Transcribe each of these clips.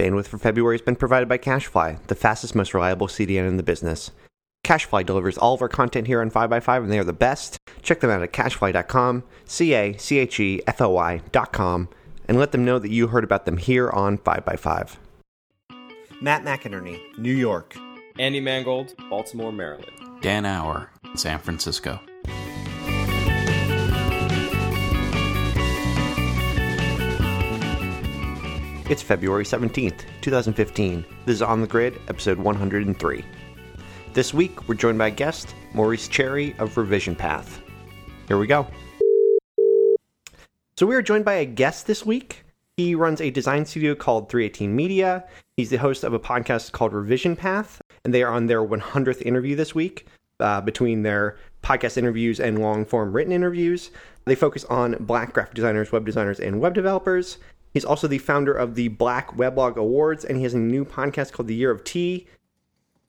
Bandwidth for February has been provided by Cashfly, the fastest, most reliable CDN in the business. Cashfly delivers all of our content here on 5x5, and they are the best. Check them out at cashfly.com, C A C H E F L Y.com, and let them know that you heard about them here on 5x5. Matt McInerney, New York. Andy Mangold, Baltimore, Maryland. Dan Auer, San Francisco. It's February 17th, 2015. This is On the Grid, episode 103. This week, we're joined by guest, Maurice Cherry of Revision Path. Here we go. So, we are joined by a guest this week. He runs a design studio called 318 Media. He's the host of a podcast called Revision Path, and they are on their 100th interview this week. Uh, between their podcast interviews and long form written interviews, they focus on black graphic designers, web designers, and web developers. He's also the founder of the Black Weblog Awards, and he has a new podcast called The Year of Tea.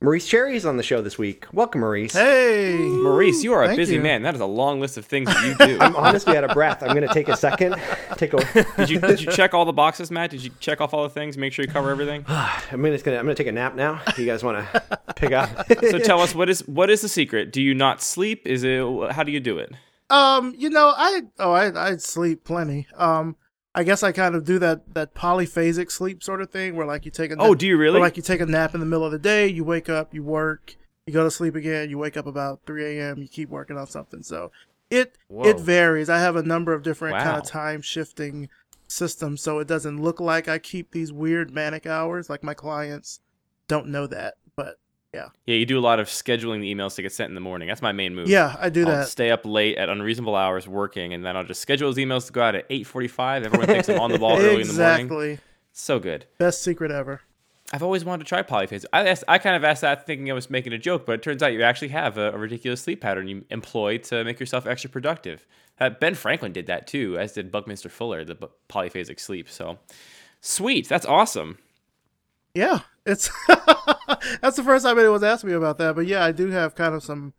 Maurice Cherry is on the show this week. Welcome, Maurice. Hey, Maurice, you are a busy you. man. That is a long list of things that you do. I'm honestly out of breath. I'm going to take a second. Take a. did you did you check all the boxes, Matt? Did you check off all the things? Make sure you cover everything. I'm just gonna. I'm gonna take a nap now. If you guys want to pick up. So tell us what is what is the secret? Do you not sleep? Is it how do you do it? Um, you know, I oh, I I sleep plenty. Um, I guess I kind of do that that polyphasic sleep sort of thing, where like you take a Oh, nap- do you really? like you take a nap in the middle of the day, you wake up, you work, you go to sleep again, you wake up about three a.m., you keep working on something. So it Whoa. it varies. I have a number of different kind of time shifting systems, so it doesn't look like I keep these weird manic hours. Like my clients don't know that, but Yeah, Yeah, you do a lot of scheduling the emails to get sent in the morning. That's my main move. yeah, I do I'll that. stay up late at unreasonable hours working, and then I'll just schedule those emails to go out at 8:45. Everyone thinks I'm on the ball early in the morning. exactly. So good. Best secret ever. I've always wanted to try polyphase. I asked, I kind of asked that thinking I was making a joke, but it turns out you actually have a, a ridiculous sleep pattern you employ to make yourself extra productive. Uh, ben Franklin did that too, as did Buckminster Fuller, the polyphasic sleep. So sweet, that's awesome. Yeah, it's that's the first time anyone's asked me about that. But yeah, I do have kind of some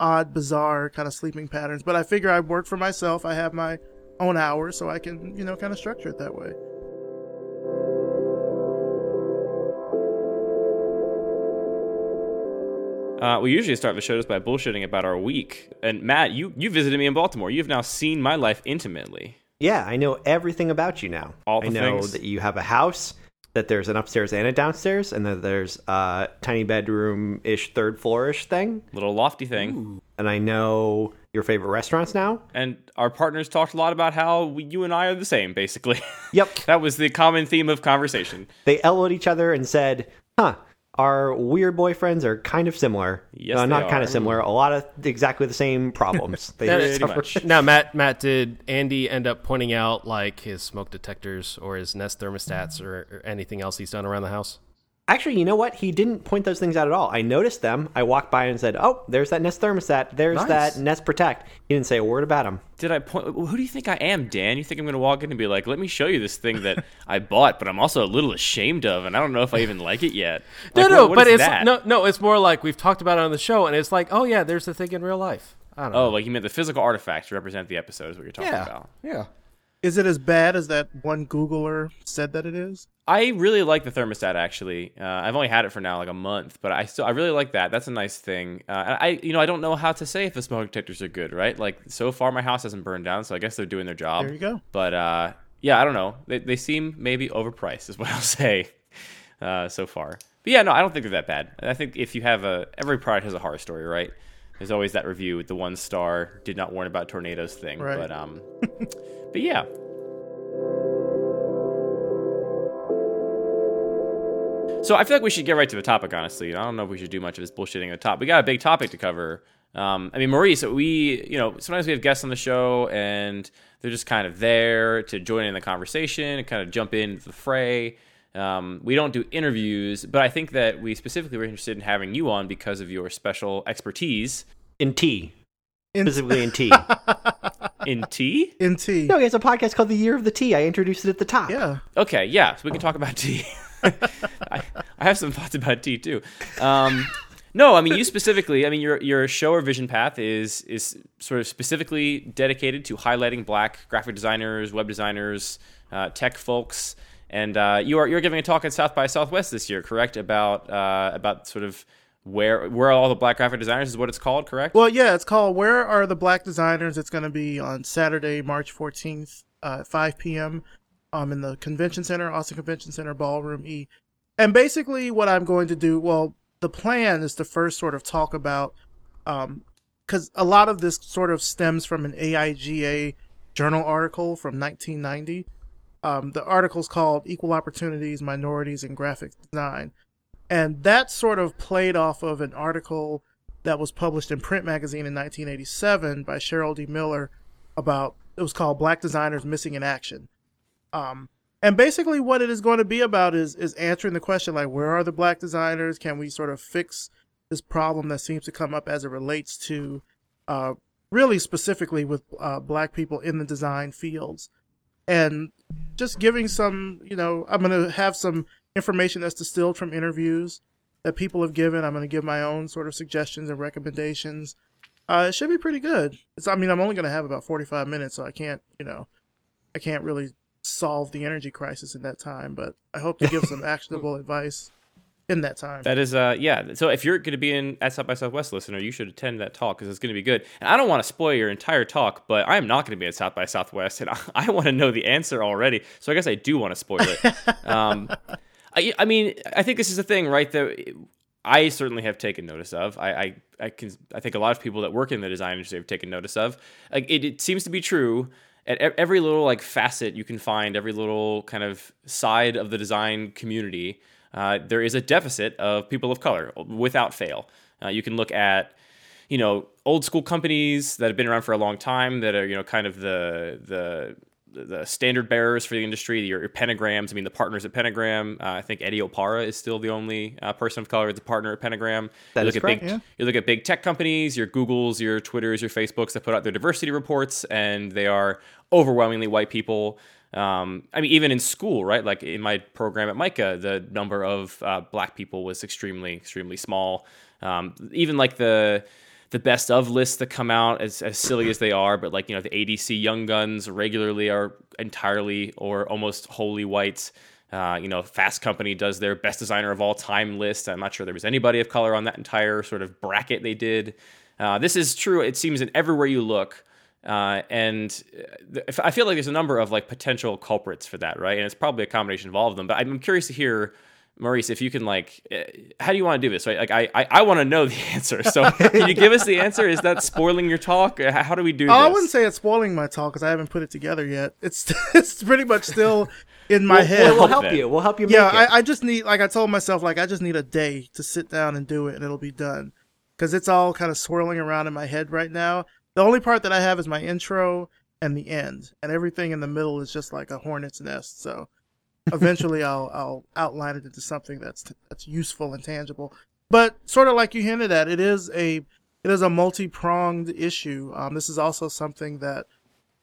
odd, bizarre kind of sleeping patterns. But I figure I work for myself. I have my own hours, so I can you know kind of structure it that way. Uh, we usually start the show just by bullshitting about our week. And Matt, you you visited me in Baltimore. You've now seen my life intimately. Yeah, I know everything about you now. All the I know things. that you have a house, that there's an upstairs and a downstairs, and that there's a tiny bedroom ish, third floor ish thing. Little lofty thing. And I know your favorite restaurants now. And our partners talked a lot about how we, you and I are the same, basically. Yep. that was the common theme of conversation. they elbowed each other and said, huh, our weird boyfriends are kind of similar. Yes, Uh, not kind of similar. A lot of exactly the same problems. They That just is- Pretty suffer- much. Now, Matt, Matt, did Andy end up pointing out like his smoke detectors or his Nest thermostats or, or anything else he's done around the house? Actually, you know what? He didn't point those things out at all. I noticed them. I walked by and said, "Oh, there's that Nest thermostat. There's Nice. that Nest Protect." He didn't say a word about them. Did I point? Who do you think I am, Dan? You think I'm going to walk in and be like, "Let me show you this thing that I bought, but I'm also a little ashamed of, and I don't know if I even like it yet." Like, no, no, what- what but it's that? no, no. It's more like we've talked about it on the show, and it's like, oh yeah, there's the thing in real life. I don't Oh, know. like you meant the physical artifacts to represent the episode is what you're talking yeah, about. yeah. Is it as bad as that one Googler said that it is? I really like the thermostat. Actually, uh, I've only had it for now like a month, but I still I really like that. That's a nice thing. Uh, I you know I don't know how to say if the smoke detectors are good, right? Like so far my house hasn't burned down, so I guess they're doing their job. There you go. But uh, yeah, I don't know. They they seem maybe overpriced, is what I'll say. Uh, so far, but yeah, no, I don't think they're that bad. I think if you have a every product has a horror story, right? There's always that review with the one star did not warn about tornadoes thing, Right. but um, but yeah. So I feel like we should get right to the topic. Honestly, I don't know if we should do much of this bullshitting at the top. We got a big topic to cover. Um, I mean, Maurice, we you know sometimes we have guests on the show and they're just kind of there to join in the conversation and kind of jump into the fray. Um, we don't do interviews, but I think that we specifically were interested in having you on because of your special expertise in tea, In, specifically in tea. in tea. in tea. no, he has a podcast called The Year of the Tea. I introduced it at the top. Yeah. Okay, yeah, so we can talk about tea. I, I have some thoughts about tea too. Um, no, I mean you specifically. I mean your your show Revision Path is is sort of specifically dedicated to highlighting Black graphic designers, web designers, uh, tech folks, And uh, you are you're giving a talk at South by Southwest this year, correct? About uh, about sort of where where are all the black graphic designers is what it's called, correct? Well, yeah, it's called "Where Are the Black Designers?" It's going to be on Saturday, March fourteenth, uh, at five p.m. Um, in the convention center, Austin Convention Center, Ballroom E. And basically, what I'm going to do, well, the plan is to first sort of talk about, because a lot of this sort of stems from an AIGA journal article from 1990. Um, the article's called "Equal Opportunities, Minorities, and Graphic Design." and that sort of played off of an article that was published in print magazine in 1987 by Cheryl D. Miller about it was called Black Designers Missing in Action. Um, and basically, what it is going to be about is is answering the question like, where are the black designers? Can we sort of fix this problem that seems to come up as it relates to, uh, really specifically with uh, black people in the design fields, and just giving some, you know, I'm going to have some information that's distilled from interviews that people have given. I'm going to give my own sort of suggestions and recommendations. Uh, it should be pretty good. It's, I mean, I'm only going to have about 45 minutes, so I can't, you know, I can't really solve the energy crisis in that time. But I hope to give some actionable advice in that time. That is, uh, yeah. So if you're going to be in at South by Southwest listener, you should attend that talk because it's going to be good. And I don't want to spoil your entire talk, but I am not going to be at South by Southwest, and I, I want to know the answer already. So I guess I do want to spoil it. um, I, I mean, I think this is a thing, right? That I certainly have taken notice of. I, I, I can, I think a lot of people that work in the design industry have taken notice of. Like, it, it seems to be true at every little like facet you can find, every little kind of side of the design community. Uh, there is a deficit of people of color without fail. Uh, you can look at, you know, old school companies that have been around for a long time that are, you know, kind of the the the standard bearers for the industry, your, your pentagrams. I mean, the partners at Pentagram. Uh, I think Eddie Opara is still the only uh, person of color that's a partner at Pentagram. That you is look correct, big, yeah. You look at big tech companies, your Googles, your Twitters, your Facebooks that put out their diversity reports, and they are overwhelmingly white people. Um, I mean, even in school, right? Like in my program at MICA, the number of uh, black people was extremely, extremely small. Um, even like the the best of lists that come out, as, as silly as they are, but like you know, the ADC Young Guns regularly are entirely or almost wholly whites. Uh, you know, Fast Company does their best designer of all time list. I'm not sure there was anybody of color on that entire sort of bracket they did. Uh, this is true. It seems in everywhere you look. Uh, and th- I feel like there's a number of like potential culprits for that, right? And it's probably a combination of all of them. But I'm curious to hear, Maurice, if you can like, uh, how do you want to do this? Right? Like, I I, I want to know the answer. So can you give us the answer? Is that spoiling your talk? Uh, How do we do Oh, I wouldn't say it's spoiling my talk because I haven't put it together yet. It's it's pretty much still in my We'll, head. we'll Hope help that. you. We'll help you. yeah, make it. I, I just need like I told myself like I just need a day to sit down and do it and it'll be done because it's all kind of swirling around in my head right now. The only part that I have is my intro and the end, and everything in the middle is just like a hornet's nest. So eventually, I'll I'll outline it into something that's that's useful and tangible. But sort of like you hinted at, it is a it is a multi pronged issue. Um, this is also something that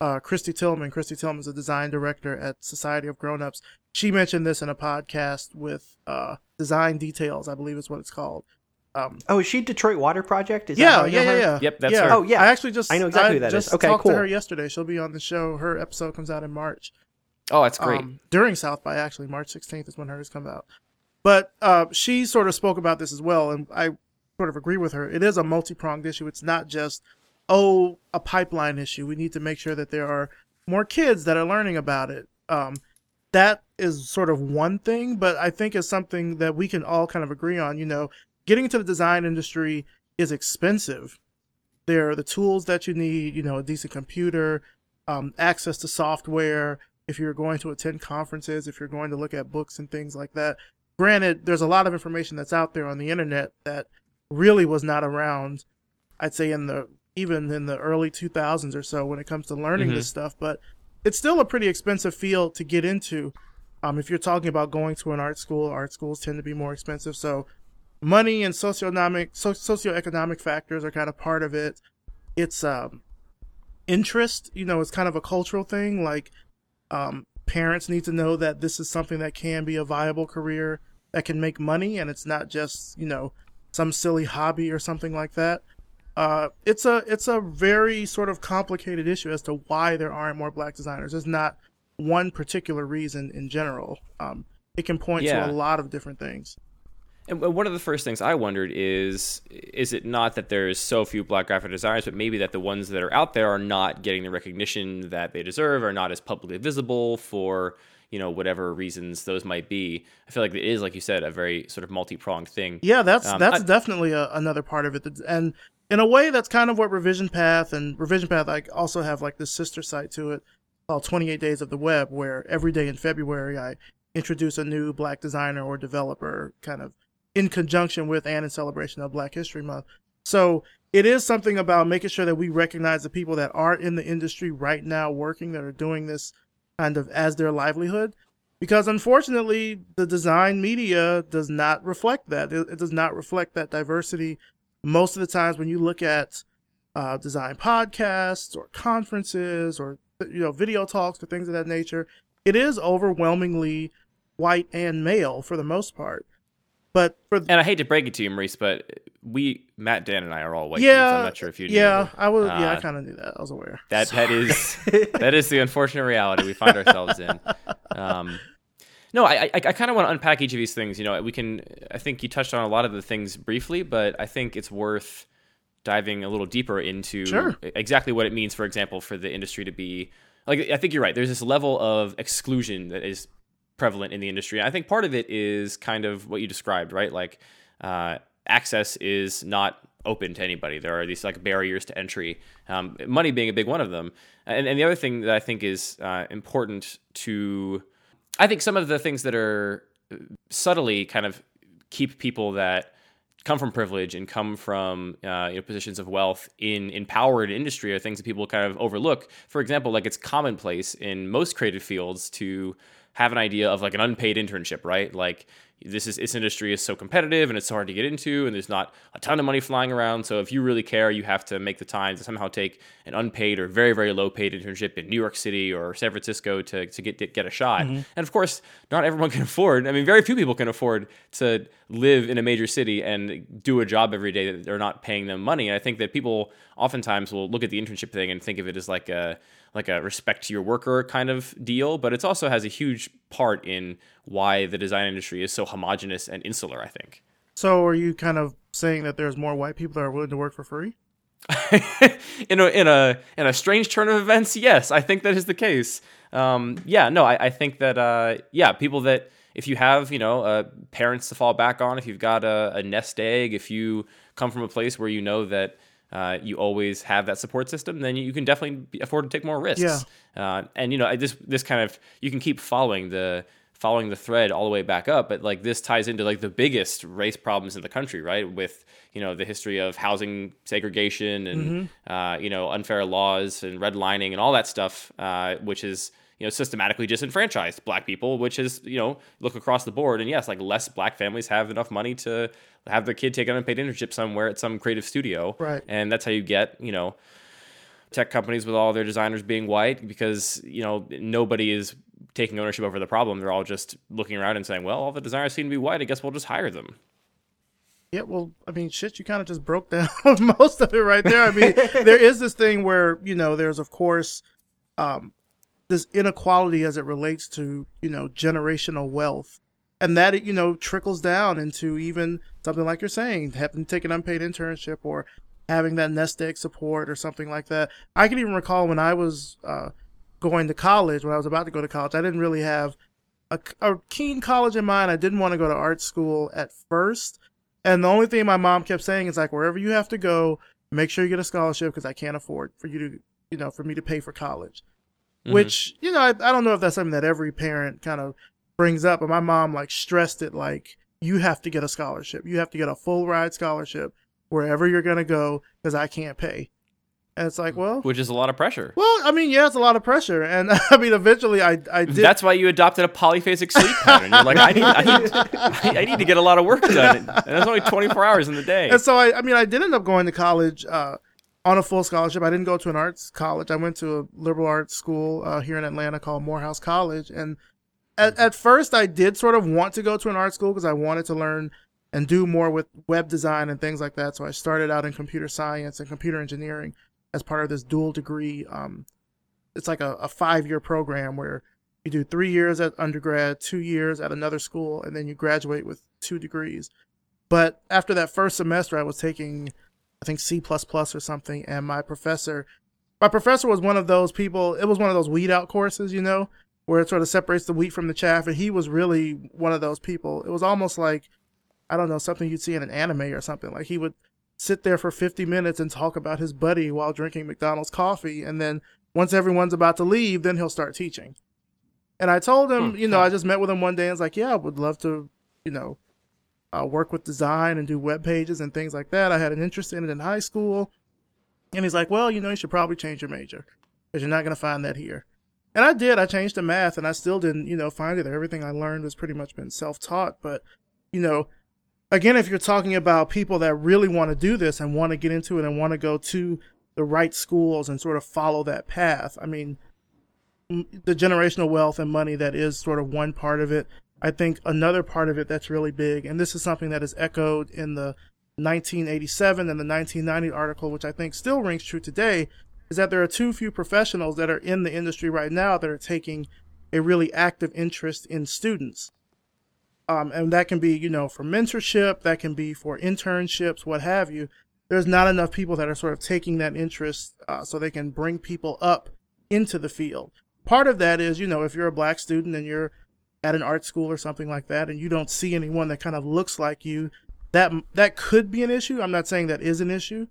uh, Kristy Tillman. Kristy Tillman's a design director at Society of Grown Ups. She mentioned this in a podcast with uh, Design Details, I believe is what it's called. Um, oh, is she Detroit Water Project? Is that yeah, how yeah, yeah, yeah. Yep, that's yeah. her. Oh, yeah. I actually just I know exactly I who that is. just Okay, talked cool. to her yesterday. She'll be on the show. Her episode comes out in March. oh, that's great. Um, during South by actually March 16th is when hers comes out. But uh, she sort of spoke about this as well, and I sort of agree with her. It is a multi-pronged issue. It's not just oh a pipeline issue. We need to make sure that there are more kids that are learning about it. Um, that is sort of one thing, but I think it's something that we can all kind of agree on. You know, getting into the design industry is expensive. There are the tools that you need, you know, a decent computer, um, access to software, if you're going to attend conferences, if you're going to look at books and things like that. Granted, there's a lot of information that's out there on the internet that really was not around, I'd say in the even in the early 2000s or so when it comes to learning this stuff, but it's still a pretty expensive field to get into. Um, if you're talking about going to an art school, art schools tend to be more expensive. So money and socioeconomic so- socioeconomic factors are kind of part of it. It's um, interest, you know, it's kind of a cultural thing. Like um, parents need to know that this is something that can be a viable career that can make money, and it's not just you know some silly hobby or something like that. Uh, it's a it's a very sort of complicated issue as to why there aren't more black designers. There's not one particular reason in general. Um, it can point Yeah. to a lot of different things. And one of the first things I wondered is is it not that there's so few black graphic designers, but maybe that the ones that are out there are not getting the recognition that they deserve, are not as publicly visible for you know whatever reasons those might be. I feel like it is, like you said, a very sort of multi pronged thing. Yeah, that's Um, that's I- definitely a, another part of it, and in a way, that's kind of what Revision Path and Revision Path. I also have like this sister site to it called 28 Days of the Web, where every day in February I introduce a new Black designer or developer, kind of in conjunction with and in celebration of Black History Month. So it is something about making sure that we recognize the people that are in the industry right now working that are doing this kind of as their livelihood. Because unfortunately the design media does not reflect that. It, does not reflect that diversity. Most of the times when you look at uh, design podcasts or conferences or you know video talks or things of that nature it is overwhelmingly white and male for the most part but for And I hate to break it to you, Maurice, but we, Matt, Dan, and I are all white. yeah. I'm not sure if you. knew yeah i was yeah i Uh, kind of knew that i was aware That that is that is the unfortunate reality we find ourselves in. Um, no, I I, I kind of want to unpack each of these things. You know, we can. I think you touched on a lot of the things briefly, but I think it's worth diving a little deeper into Sure. exactly what it means. For example, for the industry to be like, I think you're right. There's this level of exclusion that is prevalent in the industry. I think part of it is kind of what you described, right? Like uh, access is not open to anybody. There are these like barriers to entry, um, money being a big one of them. And, and the other thing that I think is uh, important to, I think some of the things that are subtly kind of keep people that come from privilege and come from uh, you know, positions of wealth in empowered industry are things that people kind of overlook. For example, like it's commonplace in most creative fields to have an idea of like an unpaid internship, right? Like this is this industry is so competitive and it's so hard to get into and there's not a ton of money flying around. So if you really care, you have to make the time to somehow take an unpaid or very very low paid internship in New York City or San Francisco to to get get a shot. Mm-hmm. And of course, not everyone can afford. I mean, very few people can afford to live in a major city and do a job every day that they're not paying them money. And I think that people oftentimes will look at the internship thing and think of it as like a like a respect to your worker kind of deal, but it also has a huge part in why the design industry is so homogenous and insular, I think. so are you kind of saying that there's more white people that are willing to work for free in a in a in a strange turn of events, yes, I think that is the case. Um, yeah, no, I, I think that uh, yeah, people that if you have you know uh, parents to fall back on, if you've got a, a nest egg, if you come from a place where you know that uh, you always have that support system, then you can definitely afford to take more risks. Yeah. Uh, and you know I- this this kind of you can keep following the following the thread all the way back up but like this ties into like the biggest race problems in the country right with you know the history of housing segregation and uh, you know unfair laws and redlining and all that stuff uh, which is you know systematically disenfranchised black people which is you know look across the board and yes like less black families have enough money to have their kid take an unpaid internship somewhere at some creative studio Right. and that's how you get you know tech companies with all their designers being white because you know nobody is taking ownership over the problem. They're all just looking around and saying, "Well, all the designers seem to be white. I guess we'll just hire them." Yeah, well, I mean, shit, you kind of just broke down most of it right there. I mean, there is this thing where, you know, there's, of course, um, this inequality as it relates to, you know, generational wealth. And that, you know, trickles down into even something like you're saying, having to take an unpaid internship or having that nest egg support or something like that. I can even recall when I was uh, going to college, when I was about to go to college, I didn't really have a, a keen college in mind. I didn't want to go to art school at first. And the only thing my mom kept saying is like, wherever you have to go, make sure you get a scholarship because I can't afford for you to, you know, for me to pay for college. Which, you know, I, I don't know if that's something that every parent kind of brings up, but my mom like stressed it like, you have to get a scholarship. You have to get a full ride scholarship wherever you're going to go because I can't pay. And it's like, well, Which is a lot of pressure. well, I mean, yeah, it's a lot of pressure. And I mean, eventually I, I did. That's why you adopted a polyphasic sleep pattern. You're like, I need, I need, I need to get a lot of work done, and there's only 24 hours in the day. And so I, I mean, I did end up going to college uh, on a full scholarship. I didn't go to an arts college. I went to a liberal arts school uh, here in Atlanta called Morehouse College. And at, at first, I did sort of want to go to an art school because I wanted to learn and do more with web design and things like that. So I started out in computer science and computer engineering as part of this dual degree. Um, it's like a, a five year program where You do three years at undergrad, two years at another school, and then you graduate with two degrees. But after that first semester, I was taking, I think C or something, and my professor, my professor was one of those people. It was one of those weed out courses, you know, where it sort of separates the wheat from the chaff, and he was really one of those people. It was almost like, I don't know, something you'd see in an anime or something. Like he would sit there for 50 minutes and talk about his buddy while drinking McDonald's coffee, and then once everyone's about to leave, then he'll start teaching. And I told him, Hmm. you know, I just met with him one day and was like, yeah, I would love to, you know, uh, work with design and do web pages and things like that. I had an interest in it in high school. And he's like, well, you know, you should probably change your major because you're not going to find that here. And I did. I changed to math and I still didn't, you know, find it. Everything I learned was pretty much been self taught. But, you know, again, if you're talking about people that really want to do this and want to get into it and want to go to the right schools and sort of follow that path, I mean, the generational wealth and money that is sort of one part of it. I think another part of it that's really big, and this is something that is echoed in the 1987 and the 1990 article, which I think still rings true today, is that there are too few professionals that are in the industry right now that are taking a really active interest in students. Um, and that can be, you know, for mentorship, that can be for internships, what have you. There's not enough people that are sort of taking that interest uh, so they can bring people up into the field. Part of that is, you know, if you're a black student and you're at an art school or something like that, and you don't see anyone that kind of looks like you, that that could be an issue. I'm not saying that is an issue.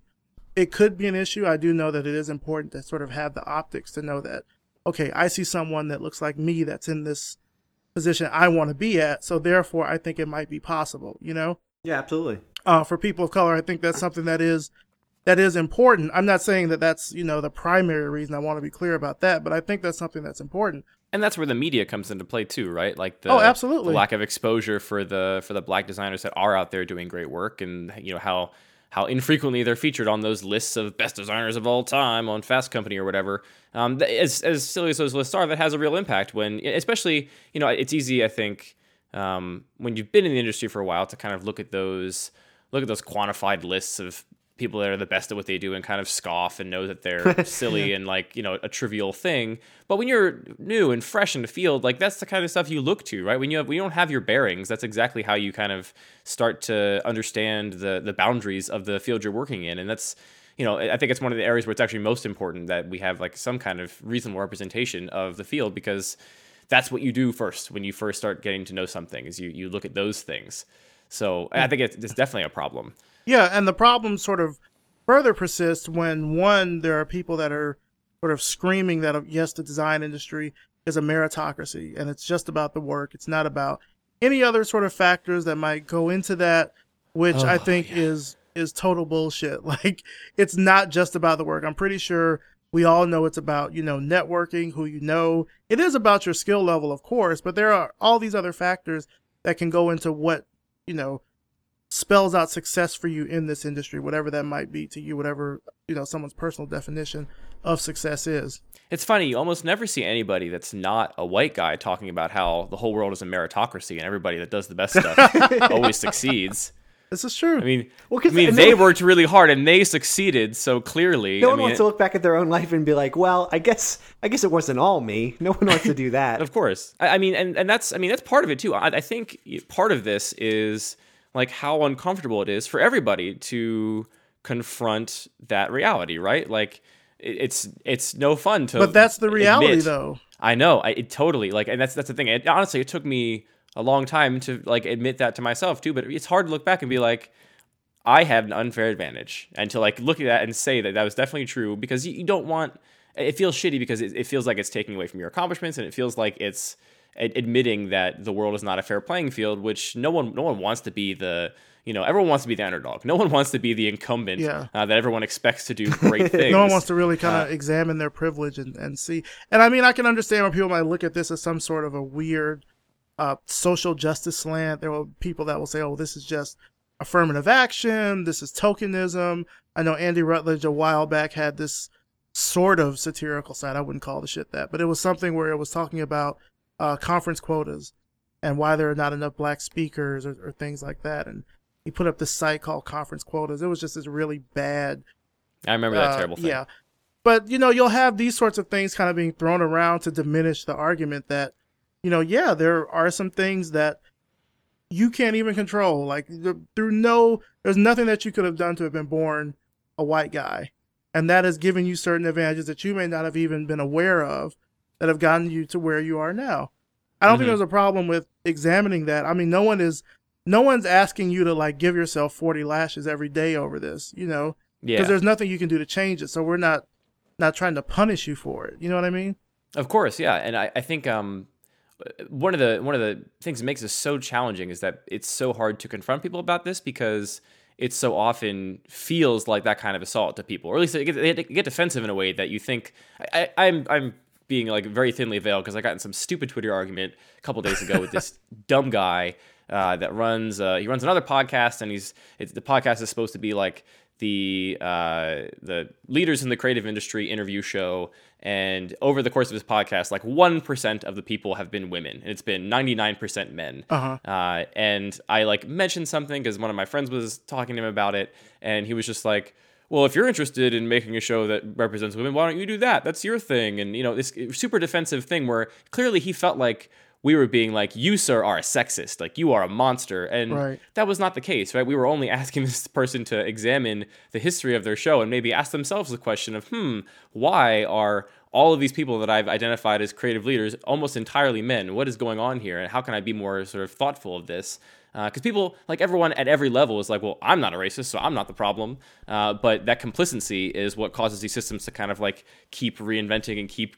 It could be an issue. I do know that it is important to sort of have the optics to know that, okay, I see someone that looks like me that's in this position I want to be at, so therefore I think it might be possible. You know Yeah, absolutely. uh, for people of color. I think that's something that is that is important. I'm not saying that that's you know the primary reason. I want to be clear about that, but I think that's something that's important. and that's where the media comes into play too, right? Like the, Oh, absolutely. the lack of exposure for the for the black designers that are out there doing great work, and you know how how infrequently they're featured on those lists of best designers of all time on Fast Company or whatever. Um, as as silly as those lists are, that has a real impact when, especially you know, it's easy I think um, when you've been in the industry for a while to kind of look at those look at those quantified lists of people that are the best at what they do and kind of scoff and know that they're silly and like you know a trivial thing. But when you're new and fresh in the field like that's the kind of stuff you look to right? When you have when you don't have your bearings that's exactly how you kind of start to understand the the boundaries of the field you're working in. And that's you know i think it's one of the areas where it's actually most important that we have like some kind of reasonable representation of the field because that's what you do first when you first start getting to know something is you you look at those things. So i think it's, it's definitely a problem Yeah, and the problem sort of further persists when one there are people that are sort of screaming that yes, the design industry is a meritocracy and it's just about the work. It's not about any other sort of factors that might go into that, which I oh, think is is total bullshit. Like it's not just about the work. I'm pretty sure we all know it's about, you know, networking, who you know. It is about your skill level, of course, but there are all these other factors that can go into what, you know, spells out success for you in this industry, whatever that might be to you, whatever, you know, someone's personal definition of success is. It's funny, you almost never see anybody that's not a white guy talking about how the whole world is a meritocracy and everybody that does the best stuff always succeeds. This is true. I mean, Well, 'cause- I mean, and they worked really hard and they succeeded so clearly. No I one mean, wants to look back at their own life and be like, "Well, I guess, I guess it wasn't all me." No one wants to do that. Of course. I, I mean, and, and that's I mean that's part of it too. I, I think part of this is like how uncomfortable it is for everybody to confront that reality, right? Like it's it's no fun to. but that's the reality, admit- though. I know. I it totally like, and that's that's the thing. It, honestly, it took me a long time to like admit that to myself too. But it's hard to look back and be like, I had an unfair advantage, and to like look at that and say that that was definitely true because you, you don't want. It feels shitty because it, it feels like it's taking away from your accomplishments, and it feels like it's ad- admitting that the world is not a fair playing field. Which no one no one wants to be the you know everyone wants to be the underdog. No one wants to be the incumbent Yeah. uh, that everyone expects to do great things. No one wants to really kind of examine their privilege and, and see. And I mean, I can understand why people might look at this as some sort of a weird uh, social justice slant. There will be people that will say, oh, this is just affirmative action. This is tokenism. I know Andy Rutledge a while back had this sort of satirical side. I wouldn't call the shit that, but it was something where it was talking about uh, conference quotas and why there are not enough black speakers or, or things like that. And he put up this site called Conference Quotas. It was just this really bad I remember that uh, terrible thing. Yeah. But, you know, you'll have these sorts of things kind of being thrown around to diminish the argument that you know, yeah, there are some things that you can't even control. Like through no, there's nothing that you could have done to have been born a white guy, and that has given you certain advantages that you may not have even been aware of, that have gotten you to where you are now. I don't mm-hmm. think there's a problem with examining that. I mean, no one is, no one's asking you to like give yourself 40 lashes every day over this, you know, Yeah. because there's nothing you can do to change it. So we're not, not trying to punish you for it. You know what I mean? Of course, yeah, and I, I think um, one of the one of the things that makes this so challenging is that it's so hard to confront people about this because it so often feels like that kind of assault to people, or at least they get, they get defensive in a way that you think I, I'm I'm being like very thinly veiled because I got in some stupid Twitter argument a couple days ago with this dumb guy uh, that runs uh, he runs another podcast and he's the podcast is supposed to be like the uh, the leaders in the creative industry interview show, and over the course of his podcast, like one percent of the people have been women, and it's been ninety nine percent men. Uh-huh. Uh, and I like mentioned something because one of my friends was talking to him about it, and he was just like. Well, if you're interested in making a show that represents women, why don't you do that? That's your thing. And, you know, this super defensive thing where clearly he felt like we were being like, you, sir, are a sexist. Like, you are a monster. And right. that was not the case, right? We were only asking this person to examine the history of their show and maybe ask themselves the question of, hmm, why are all of these people that I've identified as creative leaders almost entirely men? What is going on here? And how can I be more sort of thoughtful of this? Because uh, people, like everyone at every level, is like, well, I'm not a racist, so I'm not the problem. Uh, but that complacency is what causes these systems to kind of like keep reinventing and keep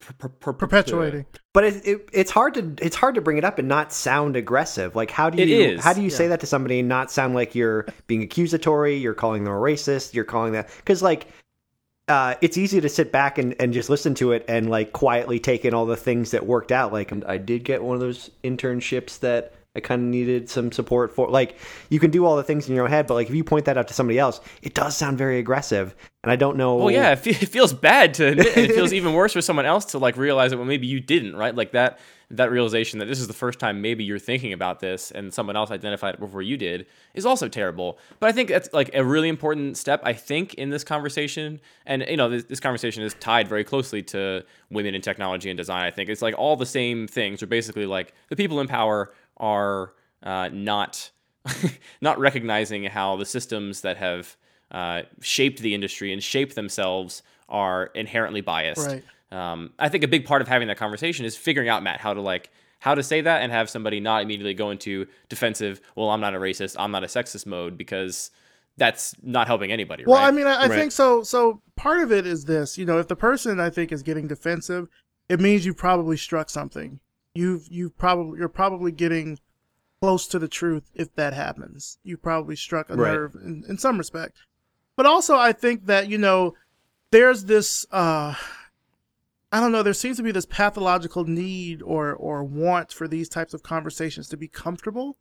per, per, perpetuating. But it, it, it's hard to it's hard to bring it up and not sound aggressive. Like how do you how do you yeah. say that to somebody and not sound like you're being accusatory? You're calling them a racist. You're calling that because like uh, it's easy to sit back and, and just listen to it and like quietly take in all the things that worked out. Like I did get one of those internships that I kind of needed some support for. Like, you can do all the things in your own head, but like if you point that out to somebody else, it does sound very aggressive. And I don't know. Well, yeah, it, feels bad to admit, it feels even worse for someone else to like realize that well, maybe you didn't, right? Like that that realization that this is the first time maybe you're thinking about this and someone else identified it before you did is also terrible. But I think that's like a really important step, I think, in this conversation. And, you know, this, this conversation is tied very closely to women in technology and design. I think it's like all the same things are basically like the people in power are uh, not not recognizing how the systems that have uh, shaped the industry and shaped themselves are inherently biased. Right. Um, I think a big part of having that conversation is figuring out Matt how to like how to say that and have somebody not immediately go into defensive. Well, I'm not a racist. I'm not a sexist mode because that's not helping anybody. Well, right? I mean, I, I right. think so. So part of it is this. You know, if the person I think is getting defensive, it means you probably struck something you've you've probably you're probably getting close to the truth if that happens. You probably struck a right. nerve in, in some respect. But also I think that, you know, there's this uh I don't know, there seems to be this pathological need or or want for these types of conversations to be comfortable.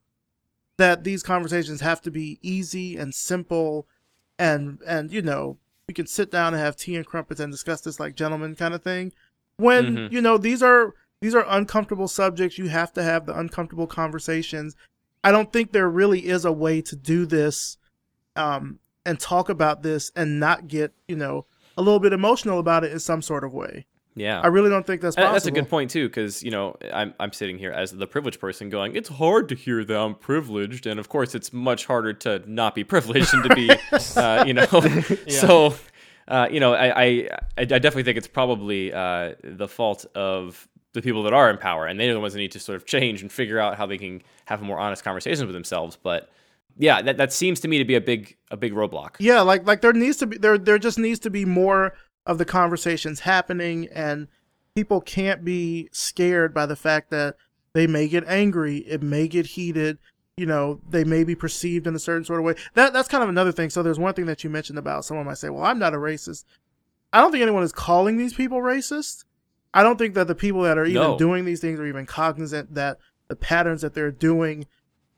That these conversations have to be easy and simple and and you know, we can sit down and have tea and crumpets and discuss this like gentlemen kind of thing. When, mm-hmm. you know, these are these are uncomfortable subjects. You have to have the uncomfortable conversations. I don't think there really is a way to do this um, and talk about this and not get, you know, a little bit emotional about it in some sort of way. Yeah. I really don't think that's possible. That's a good point too, because you know I'm I'm sitting here as the privileged person going, it's hard to hear that I'm privileged, and of course it's much harder to not be privileged and to be, uh, you know, yeah. so. Uh, you know, I, I I definitely think it's probably uh, the fault of the people that are in power, and they're the ones that need to sort of change and figure out how they can have more honest conversations with themselves. But yeah, that, that seems to me to be a big a big roadblock. Yeah, like like there needs to be there there just needs to be more of the conversations happening, and people can't be scared by the fact that they may get angry, it may get heated. You know, they may be perceived in a certain sort of way. That that's kind of another thing. So there's one thing that you mentioned about someone might say, "Well, I'm not a racist." I don't think anyone is calling these people racist. I don't think that the people that are even no. doing these things are even cognizant that the patterns that they're doing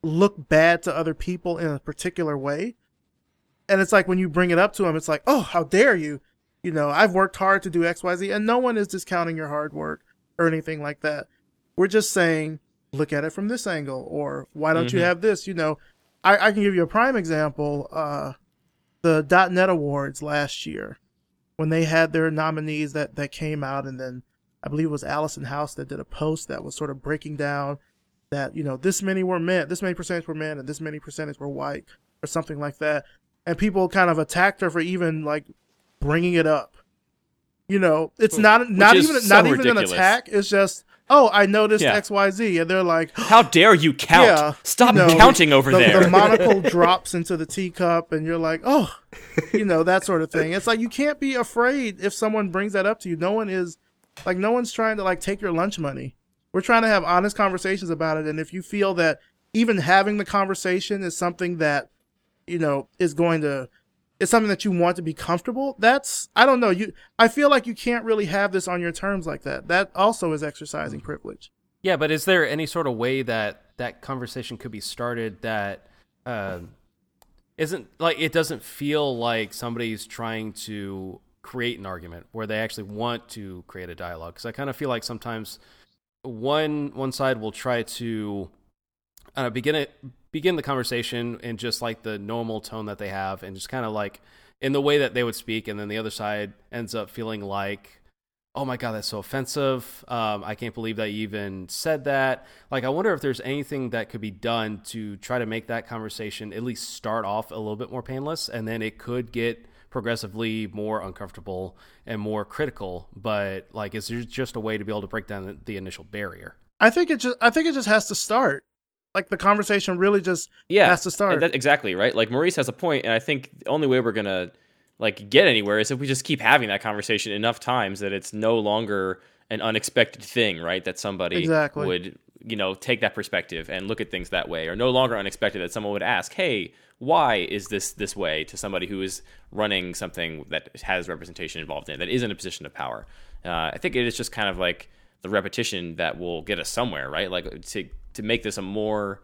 look bad to other people in a particular way. And it's like when you bring it up to them, it's like, oh, how dare you? You know, I've worked hard to do XYZ, and no one is discounting your hard work or anything like that. We're just saying, look at it from this angle, or why don't mm-hmm. you have this? You know, I, I, can give you a prime example. Uh, the .NET Awards last year, when they had their nominees that, that came out, and then I believe it was Allison House that did a post that was sort of breaking down that you know this many were men, this many percentage were men, and this many percentage were white, or something like that. And people kind of attacked her for even like bringing it up. You know, it's not not even so not even ridiculous. an attack. It's just oh, I noticed Yeah. X Y Z, and they're like, How dare you count? Yeah, Stop you know, counting over the, there. The monocle drops into the teacup, and you're like, oh, you know that sort of thing. It's like you can't be afraid if someone brings that up to you. No one is like no one's trying to like take your lunch money. We're trying to have honest conversations about it, and if you feel that even having the conversation is something that you know is going to is something that you want to be comfortable that's i don't know you i feel like you can't really have this on your terms like that. That also is exercising privilege. Yeah, but is there any sort of way that that conversation could be started that um, isn't like it doesn't feel like somebody's trying to create an argument where they actually want to create a dialogue? Because I kind of feel like sometimes one one side will try to uh, begin it begin the conversation in just like the normal tone that they have, and just kind of like in the way that they would speak, and then the other side ends up feeling like oh my god that's so offensive um, i can't believe that you even said that like i wonder if there's anything that could be done to try to make that conversation at least start off a little bit more painless and then it could get progressively more uncomfortable and more critical but like is there just a way to be able to break down the, the initial barrier i think it just i think it just has to start like the conversation really just yeah, has to start. That- exactly right. Like Maurice has a point, and I think the only way we're gonna like get anywhere is if we just keep having that conversation enough times that it's no longer an unexpected thing, right? That somebody Exactly. would you know take that perspective and look at things that way, or no longer unexpected that someone would ask, "Hey, why is this this way?" to somebody who is running something that has representation involved in it, that is in a position of power. Uh, I think it is just kind of like the repetition that will get us somewhere, right? Like to to make this a more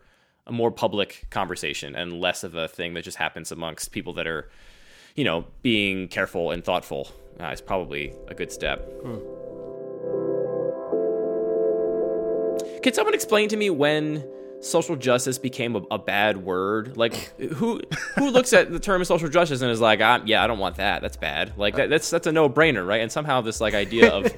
a more public conversation and less of a thing that just happens amongst people that are, you know, being careful and thoughtful uh, is probably a good step. Can someone explain to me when social justice became a, a bad word? Like, who who looks at the term social justice and is like, ah, yeah, I don't want that. That's bad. Like, that, that's that's a no brainer, right? And somehow this like idea of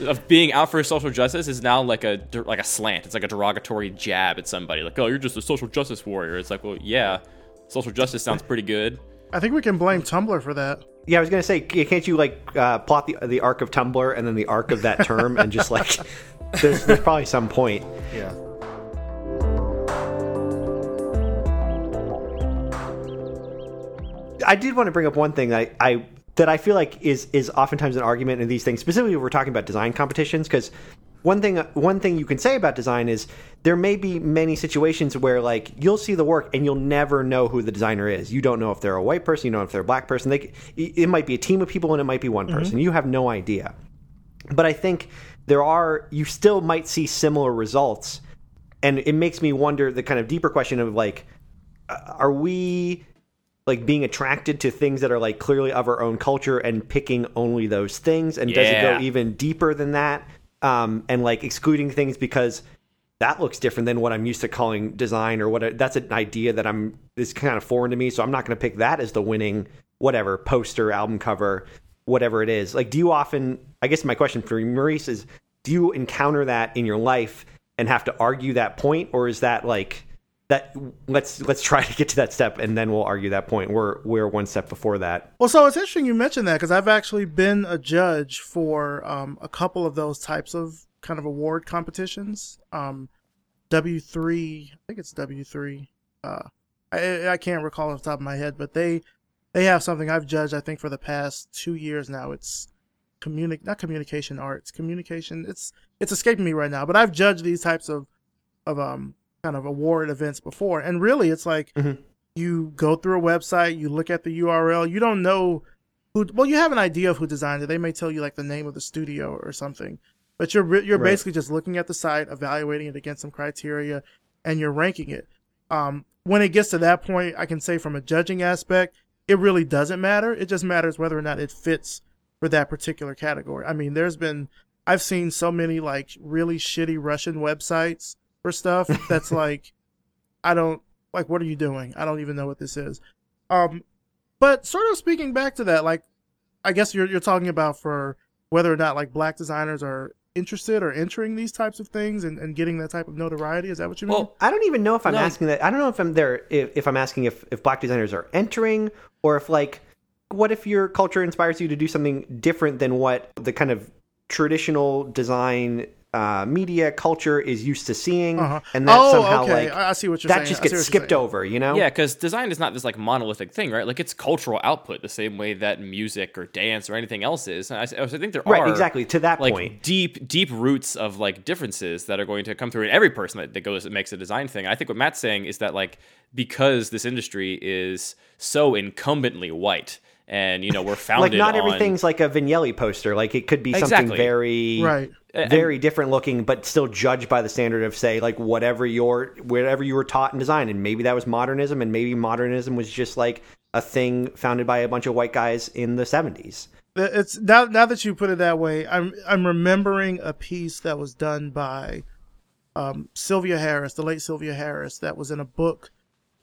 of being out for social justice is now like a like a slant. It's like a derogatory jab at somebody. Like, oh, you're just a social justice warrior. It's like, well, yeah, social justice sounds pretty good. i think we can blame tumblr for that Yeah, I was gonna say, can't you like uh, plot the the arc of Tumblr and then the arc of that term and just like there's there's probably some point. yeah I did want to bring up one thing that I, I that I feel like is is oftentimes an argument in these things, specifically if we're talking about design competitions, because one thing one thing you can say about design is there may be many situations where like you'll see the work and you'll never know who the designer is. You don't know if they're a white person, you don't know if they're a black person. They, it might be a team of people and it might be one mm-hmm. person. You have no idea. But I think there are you still might see similar results, and it makes me wonder the kind of deeper question of like, are we like being attracted to things that are like clearly of our own culture and picking only those things and does it go even deeper than that? Um and like excluding things because that looks different than what I'm used to calling design or what I- that's an idea that I'm is kind of foreign to me so I'm not going to pick that as the winning whatever poster album cover whatever it is. Like do you often I guess my question for Maurice is do you encounter that in your life and have to argue that point or is that like that let's let's try to get to that step and then we'll argue that point we're we're one step before that Well, so it's interesting you mentioned that because I've actually been a judge for um, a couple of those types of kind of award competitions. Um, W three, I think it's W three. Uh, I I can't recall off the top of my head, but they they have something I've judged. I think for the past two years now. It's communic not communication arts, communication. It's it's escaping me right now, but I've judged these types of of um kind of award events before, and really, it's like you go through a website, you look at the URL, you don't know who. Well, you have an idea of who designed it. They may tell you like the name of the studio or something, but you're you're Right. basically just looking at the site, evaluating it against some criteria, and you're ranking it. Um, when it gets to that point, I can say from a judging aspect, it really doesn't matter. It just matters whether or not it fits for that particular category. I mean, there's been I've seen so many like really shitty Russian websites for stuff that's like I don't like what are you doing? I don't even know what this is. Um but sort of speaking back to that, like I guess you're you're talking about for whether or not like black designers are interested or entering these types of things and, and getting that type of notoriety? Is that what you mean? Well, I don't even know if I'm No. asking that. I don't know if I'm there. If, if I'm asking if, if black designers are entering, or if like, what if your culture inspires you to do something different than what the kind of traditional design uh, media culture is used to seeing, Uh-huh. and that Oh, somehow okay. like I- I see what you're that saying. just gets skipped saying. over. You know? Yeah, because design is not this like monolithic thing, right? Like it's cultural output, the same way that music or dance or anything else is. And I, I think there Right, are exactly, to that like point. deep, deep roots of like differences that are going to come through in every person that, that goes that makes a design thing. I think what Matt's saying is that like because this industry is so incumbently white, and you know we're founded like founded not on- everything's like a Vignelli poster. Like it could be something very Right. Very different looking, but still judged by the standard of say like whatever your whatever you were taught in design, and maybe that was modernism, and maybe modernism was just like a thing founded by a bunch of white guys in the seventies. it's now now that you put it that way, I'm I'm remembering a piece that was done by um, Sylvia Harris, the late Sylvia Harris, that was in a book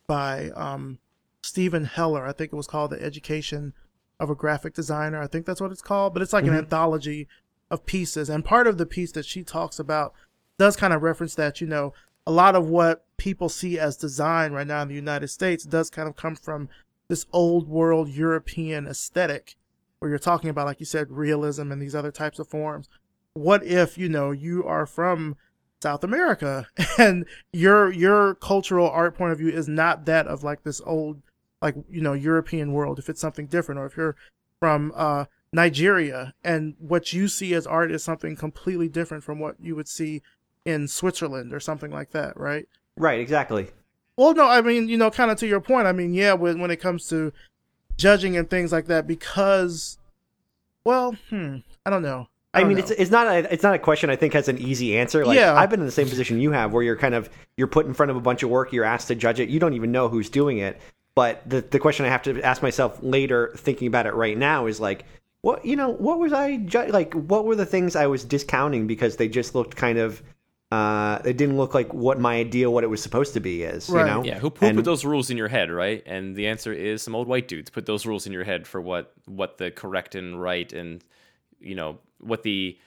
by um, Steven Heller. I think it was called The Education of a Graphic Designer. I think that's what it's called, but it's like an anthology of pieces. And part of the piece that she talks about does kind of reference that, you know, a lot of what people see as design right now in the United States does kind of come from this old world European aesthetic where you're talking about, like you said, realism and these other types of forms. What if, you know, you are from South America and your your cultural art point of view is not that of like this old like you know European world if it's something different or if you're from uh Nigeria and what you see as art is something completely different from what you would see in Switzerland or something like that, right? Right, exactly. Well, no, I mean, you know, kind of to your point. I mean, yeah, when when it comes to judging and things like that, because, well, hmm, I don't know. I, don't mean, know. it's it's not a it's not a question I think has an easy answer. Like Yeah. I've been in the same position you have, where you're kind of you're put in front of a bunch of work, you're asked to judge it, you don't even know who's doing it. But the the question I have to ask myself later, thinking about it right now, is like, what you know, what was I ju- like? What were the things I was discounting because they just looked kind of, uh, they didn't look like what my idea, what it was supposed to be is, Right. you know? Yeah, who, who And- put those rules in your head, right? And the answer is some old white dudes put those rules in your head for what what the correct and right and you know what the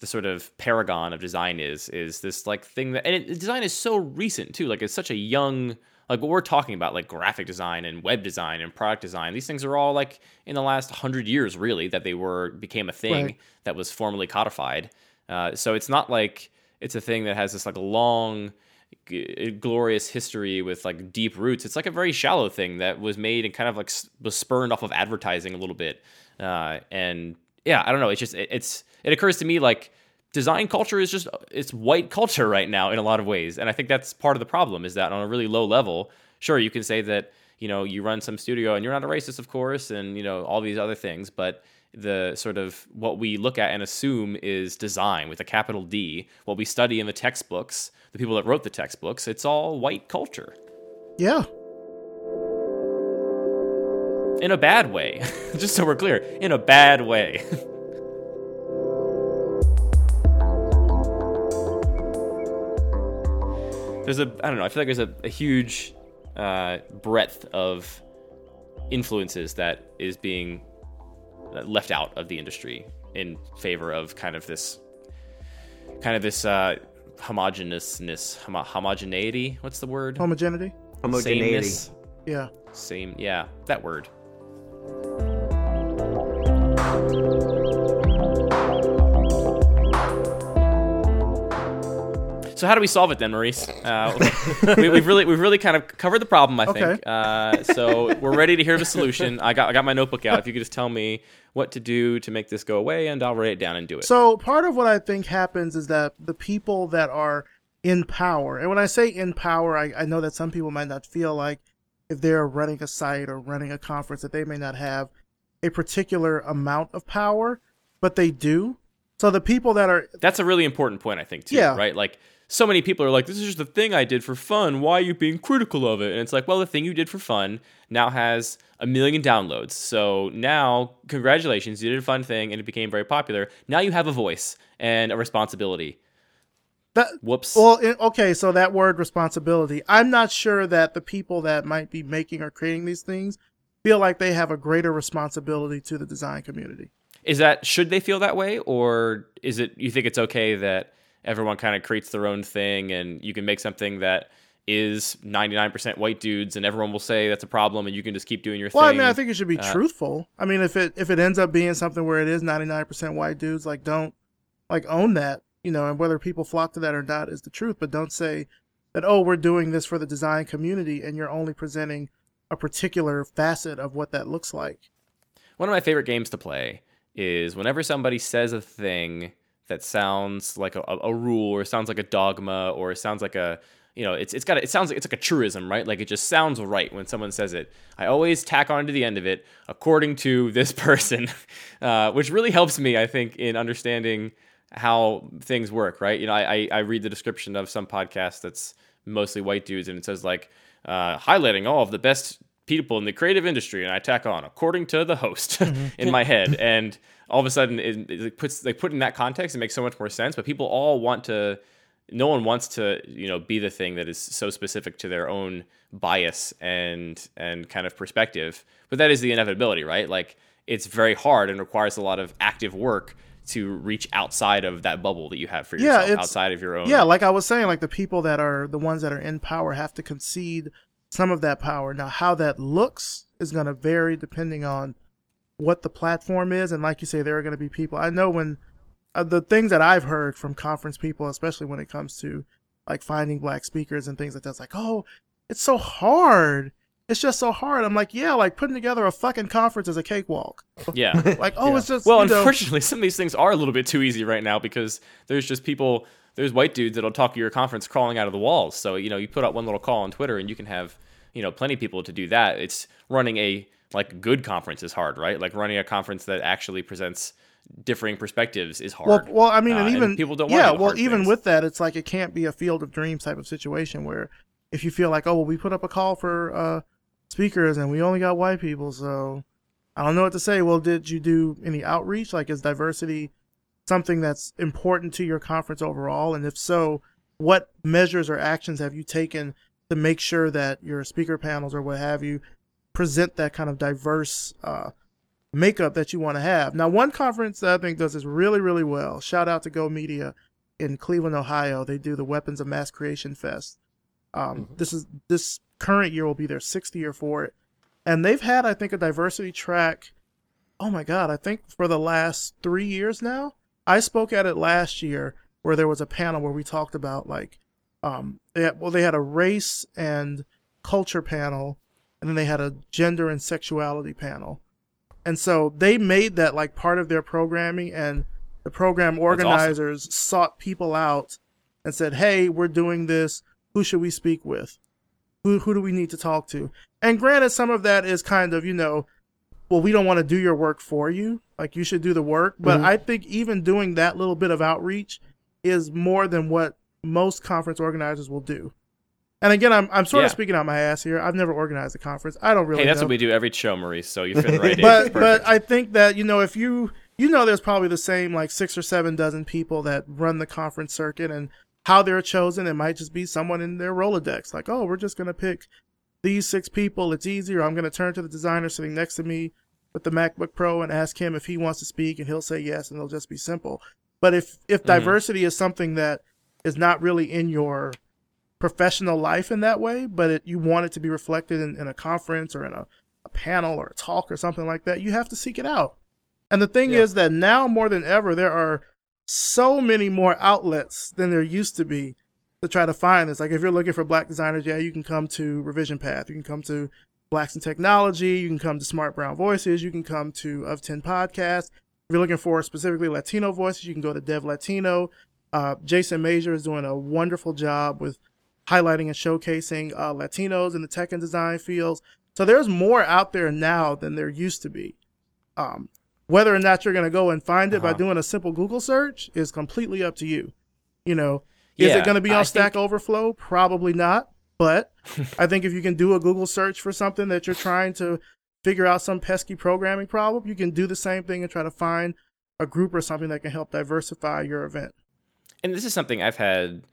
the sort of paragon of design is is this like thing that and it, design is so recent too. Like it's such a young like what we're talking about like graphic design and web design and product design. These things are all like in the last hundred years really that they were became a thing Right. that was formally codified. Uh, so it's not like it's a thing that has this like long g- glorious history with like deep roots. It's like a very shallow thing that was made and kind of like s- was spurned off of advertising a little bit. Uh, and yeah, I don't know. It's just it, it's it occurs to me like design culture is just it's white culture right now in a lot of ways, and I think that's part of the problem is that on a really low level, sure you can say that you know you run some studio and you're not a racist, of course, and you know all these other things, but the sort of what we look at and assume is design with a capital D, what we study in the textbooks, the people that wrote the textbooks, it's all white culture yeah, in a bad way. Just so we're clear, in a bad way. there's a I don't know. I feel like there's a, a huge uh, breadth of influences that is being uh, left out of the industry in favor of kind of this kind of this uh, homogeneousness, homo- homogeneity. What's the word? homogeneity. Homogeneity. Sameness. Yeah, Same, yeah, that word. So how do we solve it then, Maurice? Uh, we, we've really we've really kind of covered the problem, I think. Okay. Uh, so we're ready to hear the solution. I got I got my notebook out. If you could just tell me what to do to make this go away, and I'll write it down and do it. So part of what I think happens is that the people that are in power, and when I say in power, I, I know that some people might not feel like if they're running a site or running a conference that they may not have a particular amount of power, but they do. So the people that are That's a really important point, I think, too. Yeah. Right? Like, so many people are like, this is just the thing I did for fun. Why are you being critical of it? And it's like, well, the thing you did for fun now has a million downloads. So now, congratulations, you did a fun thing and it became very popular. Now you have a voice and a responsibility. that Whoops. well, okay, so that word responsibility, I'm not sure that the people that might be making or creating these things feel like they have a greater responsibility to the design community. Is that should they feel that way, or is it you think it's okay that everyone kind of creates their own thing and you can make something that is 99% white dudes and everyone will say that's a problem and you can just keep doing your Well, thing. Well, I mean, I think it should be Uh, truthful. I mean, if it if it ends up being something where it is ninety nine percent white dudes, like don't like own that, you know, and whether people flock to that or not is the truth. But don't say that oh, we're doing this for the design community, and you're only presenting a particular facet of what that looks like. One of my favorite games to play is whenever somebody says a thing that sounds like a, a rule or sounds like a dogma or sounds like a you know it's it's got a, it sounds like it's like a truism right? Like it just sounds right when someone says it. I always tack on to the end of it according to this person uh, which really helps me i think in understanding how things work right? You know I, I read the description of some podcast that's mostly white dudes and it says like uh, highlighting all of the best people in the creative industry and i tack on according to the host mm-hmm. in my head. And all of a sudden it, it puts like put in that context it makes so much more sense. But people all want to no one wants to you know be the thing that is so specific to their own bias and and kind of perspective. But that is the inevitability right? Like it's very hard and requires a lot of active work to reach outside of that bubble that you have for yourself it's- outside of your own Yeah, like I was saying, like the people that are the ones that are in power have to concede some of that power. Now, how that looks is going to vary depending on what the platform is, and like you say, there are going to be people. I know when uh, the things that I've heard from conference people, especially when it comes to like finding black speakers and things like that, it's like, oh, it's so hard. It's just so hard. I'm like, yeah, like putting together a fucking conference is a cakewalk. yeah Like, oh, it's just Well, you know, unfortunately, some of these things are a little bit too easy right now because there's just people, there's white dudes that'll talk your conference crawling out of the walls. So, you know, you put out one little call on Twitter and you can have, you know, plenty of people to do that. It's running a, like, good conference is hard, right? Like, running a conference that actually presents differing perspectives is hard. well, I mean, Uh, and and even people don't yeah, do well, even things. with that, it's like it can't be a field of dreams type of situation where if you feel like, oh, well, we put up a call for uh, speakers and we only got white people, so I don't know what to say. Well, did you do any outreach? Like, is diversity something that's important to your conference overall? And if so, what measures or actions have you taken to make sure that your speaker panels or what have you present that kind of diverse uh, makeup that you want to have. Now, one conference that I think does this really, really well. Shout out to Go Media in Cleveland, Ohio. They do the Weapons of Mass Creation Fest. Um, This is this current year will be their sixth year for it, and they've had I think a diversity track. Oh my God! I think for the last three years now. I spoke at it last year where there was a panel where we talked about like, um, they had, well they had a race and culture panel, and then they had a gender and sexuality panel. And so they made that like part of their programming, and the program organizers sought people out and said, "Hey, we're doing this. Who should we speak with? Who who do we need to talk to?" And granted, some of that is kind of you know, well, we don't want to do your work for you. Like you should do the work. But mm-hmm. I think even doing that little bit of outreach is more than what most conference organizers will do. And again, I'm I'm sort of speaking out my ass here. I've never organized a conference. I don't really. hey, that's know what we do every show, Maurice. So you fit right in. but but. I think that you know if you you know there's probably the same like six or seven dozen people that run the conference circuit and how they're chosen it might just be someone in their Rolodex like oh we're just gonna pick these six people it's easier I'm gonna turn to the designer sitting next to me with the MacBook Pro and ask him if he wants to speak and he'll say yes and it'll just be simple but if if mm-hmm. diversity is something that is not really in your professional life in that way, but it, you want it to be reflected in, in a conference or in a, a panel or a talk or something like that, you have to seek it out. And the thing is that now more than ever, there are so many more outlets than there used to be to try to find this. Like if you're looking for black designers, yeah, you can come to Revision Path, you can come to Blacks in Technology, you can come to Smart Brown Voices, you can come to Of 10 Podcast. If you're looking for specifically Latino voices, you can go to Dev Latino. Uh, Jason Major is doing a wonderful job with highlighting and showcasing uh, Latinos in the tech and design fields. So there's more out there now than there used to be. Um, whether or not you're going to go and find it by Uh-huh. doing a simple Google search is completely up to you. You know, is Yeah, it going to be on I Stack think- Overflow? Probably not. But I think if you can do a Google search for something that you're trying to figure out some pesky programming problem, you can do the same thing and try to find a group or something that can help diversify your event. and this is something I've had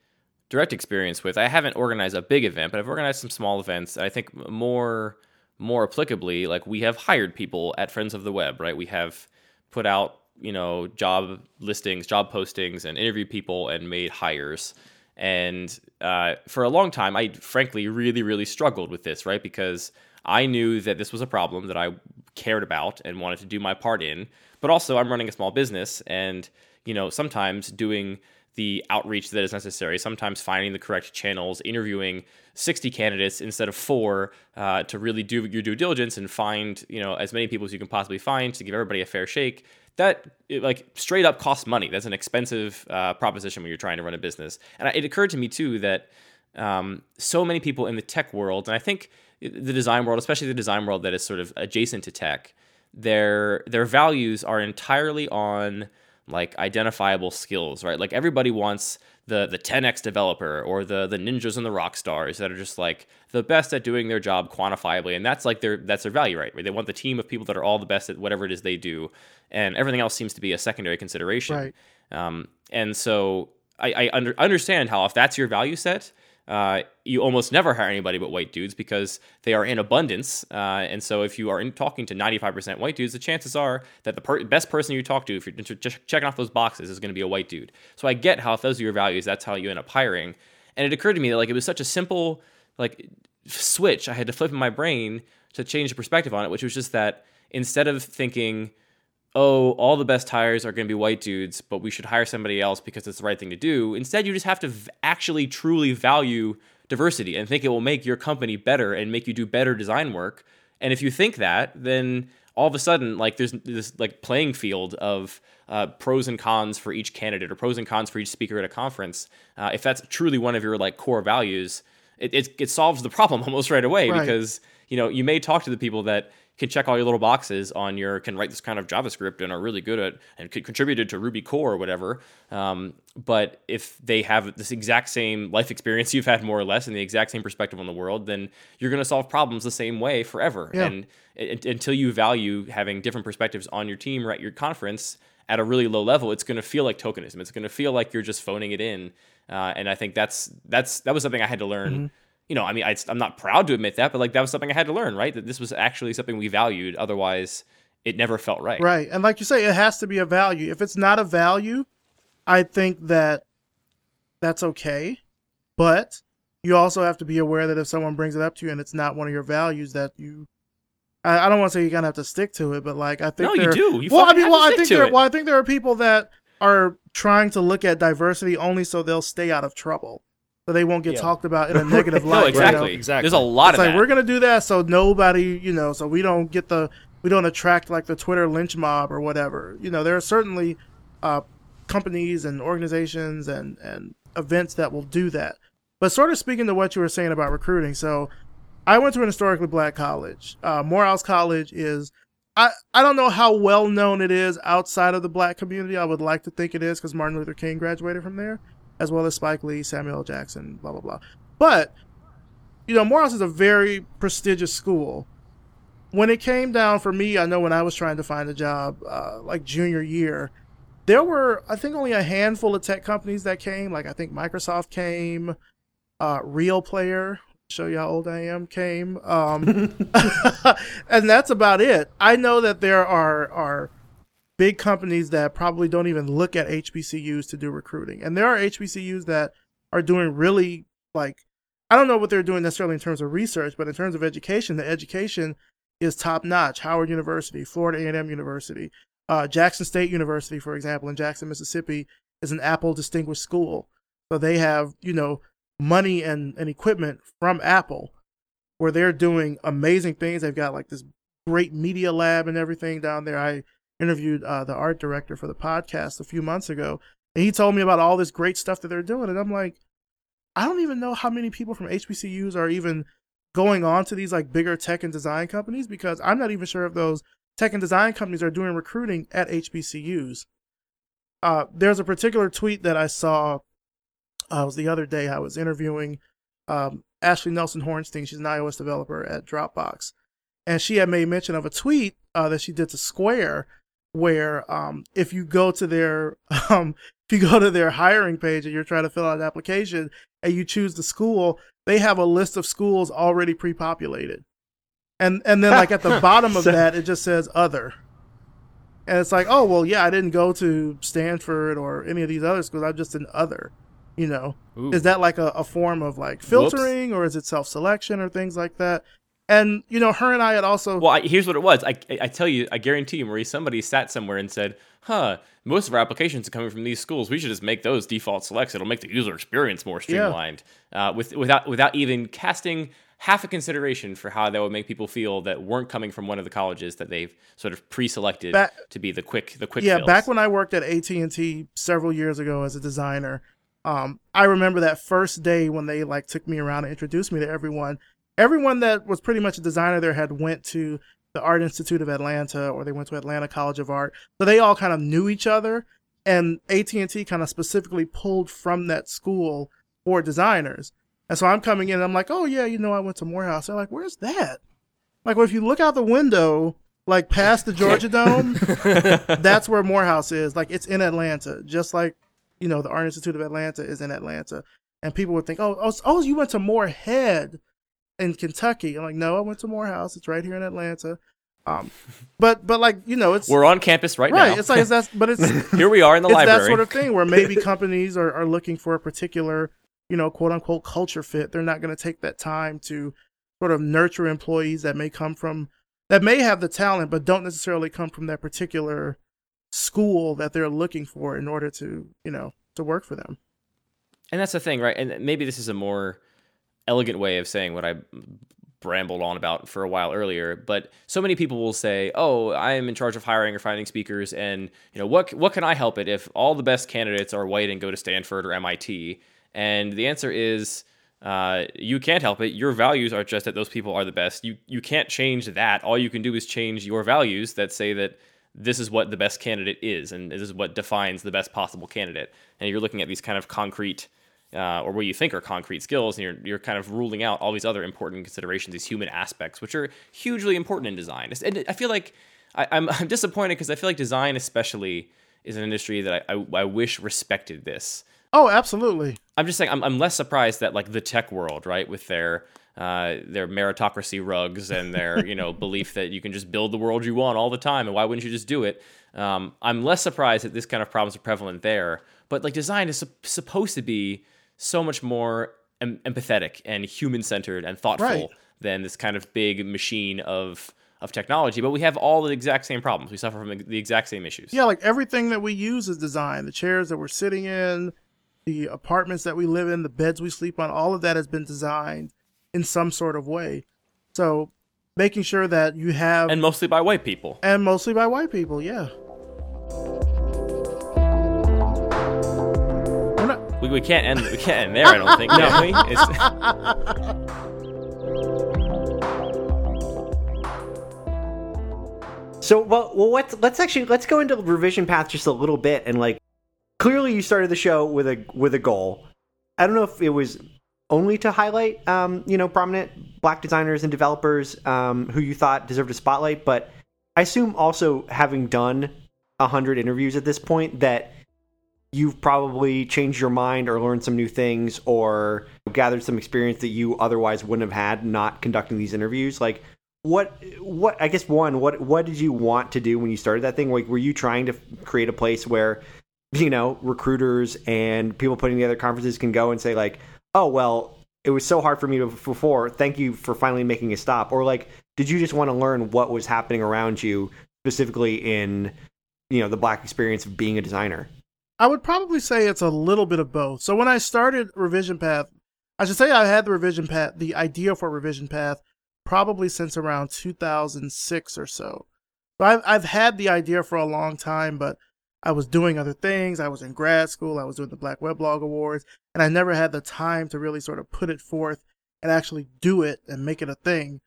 direct experience with. I haven't organized a big event, but I've organized some small events. I think more more applicably, like we have hired people at Friends of the Web, right? We have put out you know job listings, job postings, and interviewed people and made hires. And uh, for a long time, I frankly really really struggled with this, right? Because I knew that this was a problem that I cared about and wanted to do my part in, but also I'm running a small business, and you know sometimes doing the outreach that is necessary, sometimes finding the correct channels, interviewing 60 candidates instead of four uh, to really do your due diligence and find you know as many people as you can possibly find to give everybody a fair shake. That it, like straight up costs money. That's an expensive uh, proposition when you're trying to run a business. And it occurred to me too that um, so many people in the tech world, and I think the design world, especially the design world that is sort of adjacent to tech, their their values are entirely on like identifiable skills, right? Like everybody wants the the 10x developer or the the ninjas and the rock stars that are just like the best at doing their job quantifiably, and that's like their that's their value, right? They want the team of people that are all the best at whatever it is they do, and everything else seems to be a secondary consideration. Right. Um, and so I, I under, understand how if that's your value set, uh, you almost never hire anybody but white dudes because they are in abundance. Uh, and so, if you are in, talking to 95% white dudes, the chances are that the per- best person you talk to, if you're just checking off those boxes, is going to be a white dude. So, I get how if those are your values, that's how you end up hiring. And it occurred to me that like it was such a simple like switch I had to flip in my brain to change the perspective on it, which was just that instead of thinking oh, all the best hires are going to be white dudes, but we should hire somebody else because it's the right thing to do. Instead, you just have to v- actually truly value diversity and think it will make your company better and make you do better design work. And if you think that, then all of a sudden, like there's this like playing field of uh, pros and cons for each candidate or pros and cons for each speaker at a conference. Uh, if that's truly one of your like core values, it, it, it solves the problem almost right away Right. because you know you may talk to the people that can check all your little boxes on your can write this kind of JavaScript and are really good at and contributed to Ruby core or whatever. Um, but if they have this exact same life experience you've had more or less and the exact same perspective on the world, then you're going to solve problems the same way forever. Yeah. And it, until you value having different perspectives on your team or at your conference at a really low level, it's going to feel like tokenism. It's going to feel like you're just phoning it in. Uh, and I think that's that's that was something I had to learn you know, I mean, I, I'm not proud to admit that, but like that was something I had to learn, right? That this was actually something we valued. Otherwise, it never felt right. Right. And like you say, it has to be a value. If it's not a value, I think that that's okay. But you also have to be aware that if someone brings it up to you and it's not one of your values, that you. I, I don't want to say you're gonna have to stick to it, but like I think No, you do. You well, I mean, well, I think there. it. Well, I think there are people that are trying to look at diversity only so they'll stay out of trouble, so they won't get Yeah. talked about in a negative No, light. you know? exactly. Exactly. There's a lot it's of like that. we're gonna do that so nobody you know so we don't get the we don't attract like the twitter lynch mob or whatever you know there are certainly uh, companies and organizations and and events that will do that but sort of speaking to what you were saying about recruiting so i went to an historically black college uh, morehouse college is I, I don't know how well known it is outside of the black community. I would like to think it is because Martin Luther King graduated from there, as well as Spike Lee, Samuel Jackson, blah blah blah. But you know, Morehouse is a very prestigious school. When it came down for me, I know when I was trying to find a job, uh, like junior year, there were I think only a handful of tech companies that came. Like I think Microsoft came, uh, Real Player, show you how old I am, came, um, and that's about it. I know that there are are big companies that probably don't even look at HBCUs to do recruiting, and there are HBCUs that are doing really like I don't know what they're doing necessarily in terms of research, but in terms of education, the education is top notch. Howard University, Florida A&M University, uh, Jackson State University, for example, in Jackson, Mississippi, is an Apple distinguished school. So they have you know money and, and equipment from Apple, where they're doing amazing things. They've got like this great media lab and everything down there. I interviewed uh, the art director for the podcast a few months ago, and he told me about all this great stuff that they're doing, and I'm like. I don't even know how many people from HBCUs are even going on to these like bigger tech and design companies because I'm not even sure if those tech and design companies are doing recruiting at HBCUs. Uh, there's a particular tweet that I saw. Uh, it was the other day. I was interviewing um, Ashley Nelson Hornstein. She's an iOS developer at Dropbox, and she had made mention of a tweet uh, that she did to Square, where um, if you go to their um, if you go to their hiring page and you're trying to fill out an application and you choose the school, they have a list of schools already pre-populated. And and then like at the bottom of So- that it just says other. And it's like, oh well, yeah, I didn't go to Stanford or any of these other schools. I'm just an other. You know, Ooh. is that like a, a form of like filtering or is it self selection or things like that? And you know, her and I had also Well, I, here's what it was. I, I tell you, I guarantee you, Marie, somebody sat somewhere and said, "Huh, most of our applications are coming from these schools. We should just make those default selects. It'll make the user experience more streamlined." Uh, with without without even casting half a consideration for how that would make people feel that weren't coming from one of the colleges that they've sort of pre-selected Back- to be the quick the quick yeah fills. back when i worked at at&t several years ago as a designer um, i remember that first day when they like took me around and introduced me to everyone everyone that was pretty much a designer there had went to the art institute of atlanta or they went to atlanta college of art. So they all kind of knew each other and at&t kind of specifically pulled from that school for designers. And so i'm coming in and i'm like oh yeah you know i went to morehouse. They're like where's that? Like well, if you look out the window like past the georgia dome that's where Morehouse is. Like it's in Atlanta, just like you know the Art Institute of Atlanta is in Atlanta. And people would think, oh, oh, oh you went to Morehead in Kentucky. I'm like, no, I went to Morehouse. It's right here in Atlanta. Um, but but like you know, it's we're on campus right, right. now. Right. It's like it's that's, but it's Here we are in the it's library. that sort of thing where maybe companies are, are looking for a particular, you know, quote unquote culture fit. They're not going to take that time to sort of nurture employees that may come from that may have the talent but don't necessarily come from that particular school that they're looking for in order to, you know, to work for them. And that's the thing, right? And maybe this is a more elegant way of saying what I brambled on about for a while earlier. But so many people will say, "Oh, I am in charge of hiring or finding speakers, and you know what? What can I help it if all the best candidates are white and go to Stanford or MIT?" And the answer is. Uh, you can't help it. Your values are just that those people are the best. You you can't change that. All you can do is change your values that say that this is what the best candidate is, and this is what defines the best possible candidate. And you're looking at these kind of concrete uh, or what you think are concrete skills, and you're you're kind of ruling out all these other important considerations, these human aspects, which are hugely important in design. And I feel like I, I'm I'm disappointed because I feel like design, especially, is an industry that I, I, I wish respected this. Oh, absolutely. I'm just saying I'm, I'm less surprised that like the tech world, right, with their uh, their meritocracy rugs and their you know belief that you can just build the world you want all the time, and why wouldn't you just do it? Um, I'm less surprised that this kind of problems are prevalent there. But like design is sup- supposed to be so much more em- empathetic and human centered and thoughtful Right. than this kind of big machine of of technology. But we have all the exact same problems. We suffer from the exact same issues. Yeah, like everything that we use is designed. The chairs that we're sitting in, the apartments that we live in, the beds we sleep on, all of that has been designed in some sort of way. So making sure that you have And mostly by white people. and mostly by white people, yeah. We, we can't end we can't end there. I don't think. Can we? It's, So well, well, let's let's actually let's go into revision path just a little bit and like clearly you started the show with a with a goal. I don't know if it was only to highlight um, you know prominent black designers and developers um, who you thought deserved a spotlight, but I assume also having done a hundred interviews at this point that you've probably changed your mind or learned some new things or gathered some experience that you otherwise wouldn't have had not conducting these interviews. Like what what i guess one what what did you want to do when you started that thing? Like were you trying to create a place where you know recruiters and people putting together conferences can go and say like oh well it was so hard for me to, before thank you for finally making a stop. Or like did you just want to learn what was happening around you specifically in you know the black experience of being a designer I would probably say it's a little bit of both. So when I started Revision Path, I should say I had the Revision Path, the idea for Revision Path, probably since around 2006 or so. So I've I've had the idea for a long time, but I was doing other things. I was in grad school. I was doing the Black Weblog Awards, and I never had the time to really sort of put it forth and actually do it and make it a thing.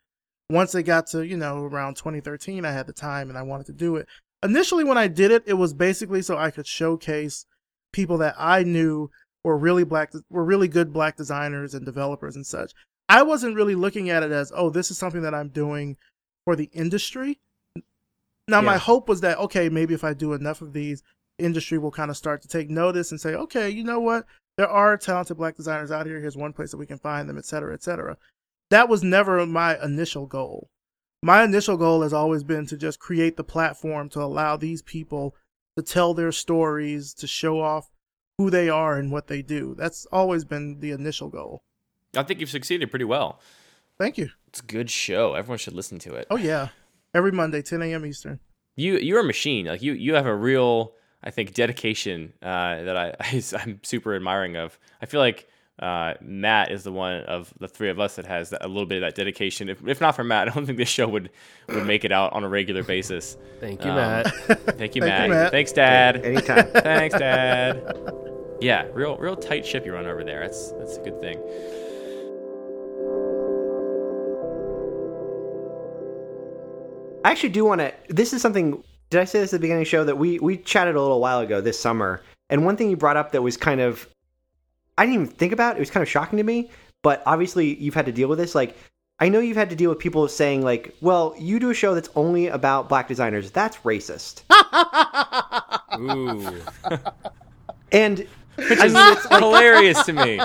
Once it got to you know around 2013, I had the time and I wanted to do it initially when I did it, it was basically so I could showcase people that I knew were really black, were really good black designers and developers and such. I wasn't really looking at it as, oh, this is something that I'm doing for the industry. Now, my hope was that, okay, maybe if I do enough of these, industry will kind of start to take notice and say, okay, you know what? There are talented black designers out here. Here's one place that we can find them, et cetera, et cetera. That was never my initial goal. My initial goal has always been to just create the platform to allow these people to tell their stories, to show off who they are and what they do. That's always been the initial goal. I think you've succeeded pretty well. Thank you. It's a good show. Everyone should listen to it. Oh yeah, every Monday, 10 a.m. Eastern. You you're a machine. Like you you have a real I think dedication uh, that I, I am super admiring of. I feel like uh, Matt is the one of the three of us that has a little bit of that dedication. If, if not for Matt, I don't think this show would would make it out on a regular basis. Thank you, Um, Matt. Thank you, Thank Matt. you, Matt. Thanks, Dad. Anytime. Thanks, Dad. Yeah, real real tight ship you run over there. That's that's a good thing. I actually do want to. This is something. Did I say this at the beginning of the show that we we chatted a little while ago this summer? And one thing you brought up that was kind of I didn't even think about. It It was kind of shocking to me. But obviously, you've had to deal with this. Like, I know you've had to deal with people saying like, "Well, you do a show that's only about black designers. That's racist." Ooh, And I mean, it's hilarious to me.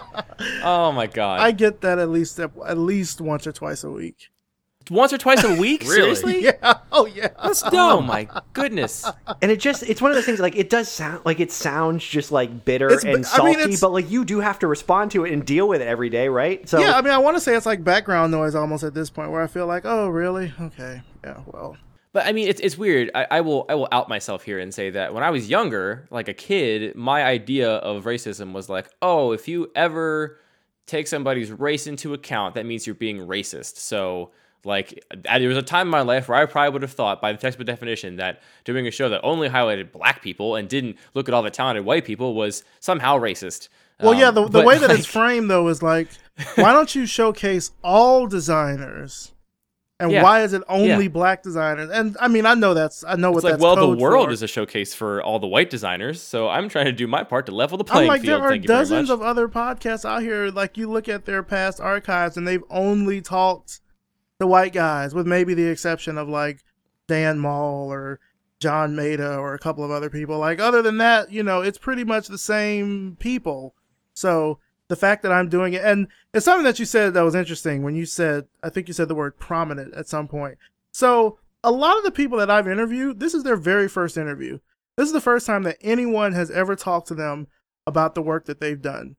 Oh my god. I get that at least at least once or twice a week. Once or twice a week? Really? Seriously? Yeah. Oh yeah. That's oh, dumb. Oh my goodness. and it just it's one of those things like it does sound like it sounds just like bitter It's- and I mean, salty but like you do have to respond to it and deal with it every day right so yeah, I mean, I want to say it's like background noise almost at this point, where I feel like, oh, really? Okay, yeah, well, But I mean, it's it's weird. I, I will I will out myself here and say that when I was younger, like a kid, my idea of racism was like, oh, if you ever take somebody's race into account, that means you're being racist. So like there was a time in my life where I probably would have thought, by the textbook definition, that doing a show that only highlighted black people and didn't look at all the talented white people was somehow racist. well, yeah. Um, The, the but, way that like, it's framed though is like, why don't you showcase all designers? And Yeah. why is it only Yeah. black designers? And I mean, I know that's I know what It's like, that's well, the world for. is a showcase for all the white designers, so I'm trying to do my part to level the I'm playing like, field. there are dozens of other podcasts out here. Like, you look at their past archives, and they've only talked to white guys, with maybe the exception of like Dan Mall or John Maeda or a couple of other people. Like, other than that, you know, it's pretty much the same people. So the fact that I'm doing it, and it's something that you said that was interesting when you said, I think you said the word prominent at some point. So a lot of the people that I've interviewed, this is their very first interview. This is the first time that anyone has ever talked to them about the work that they've done.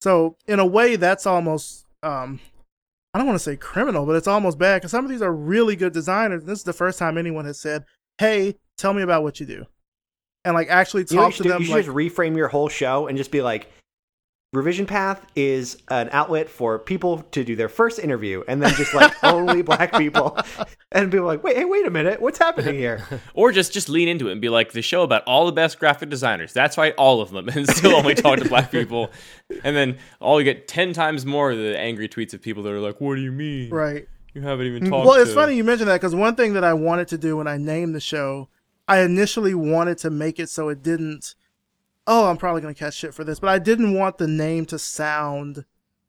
So in a way, that's almost um, I don't want to say criminal, but it's almost bad because some of these are really good designers. This is the first time anyone has said, "Hey, tell me about what you do," and like actually you, know talk you to should, do? them. you should like, just reframe your whole show and just be like revision path is an outlet for people to do their first interview and then just like only black people and people are like wait hey wait a minute what's happening here Or just just lean into it and be like the show about all the best graphic designers. That's right, all of them, and still only talk to black people. And then all you get ten times more of the angry tweets of people that are like, "What do you mean? right. You haven't even mm, talked." Well, it's to-" funny you mentioned that because one thing that I wanted to do when I named the show, I initially wanted to make it so it didn't. Oh, I'm probably gonna catch shit for this, but I didn't want the name to sound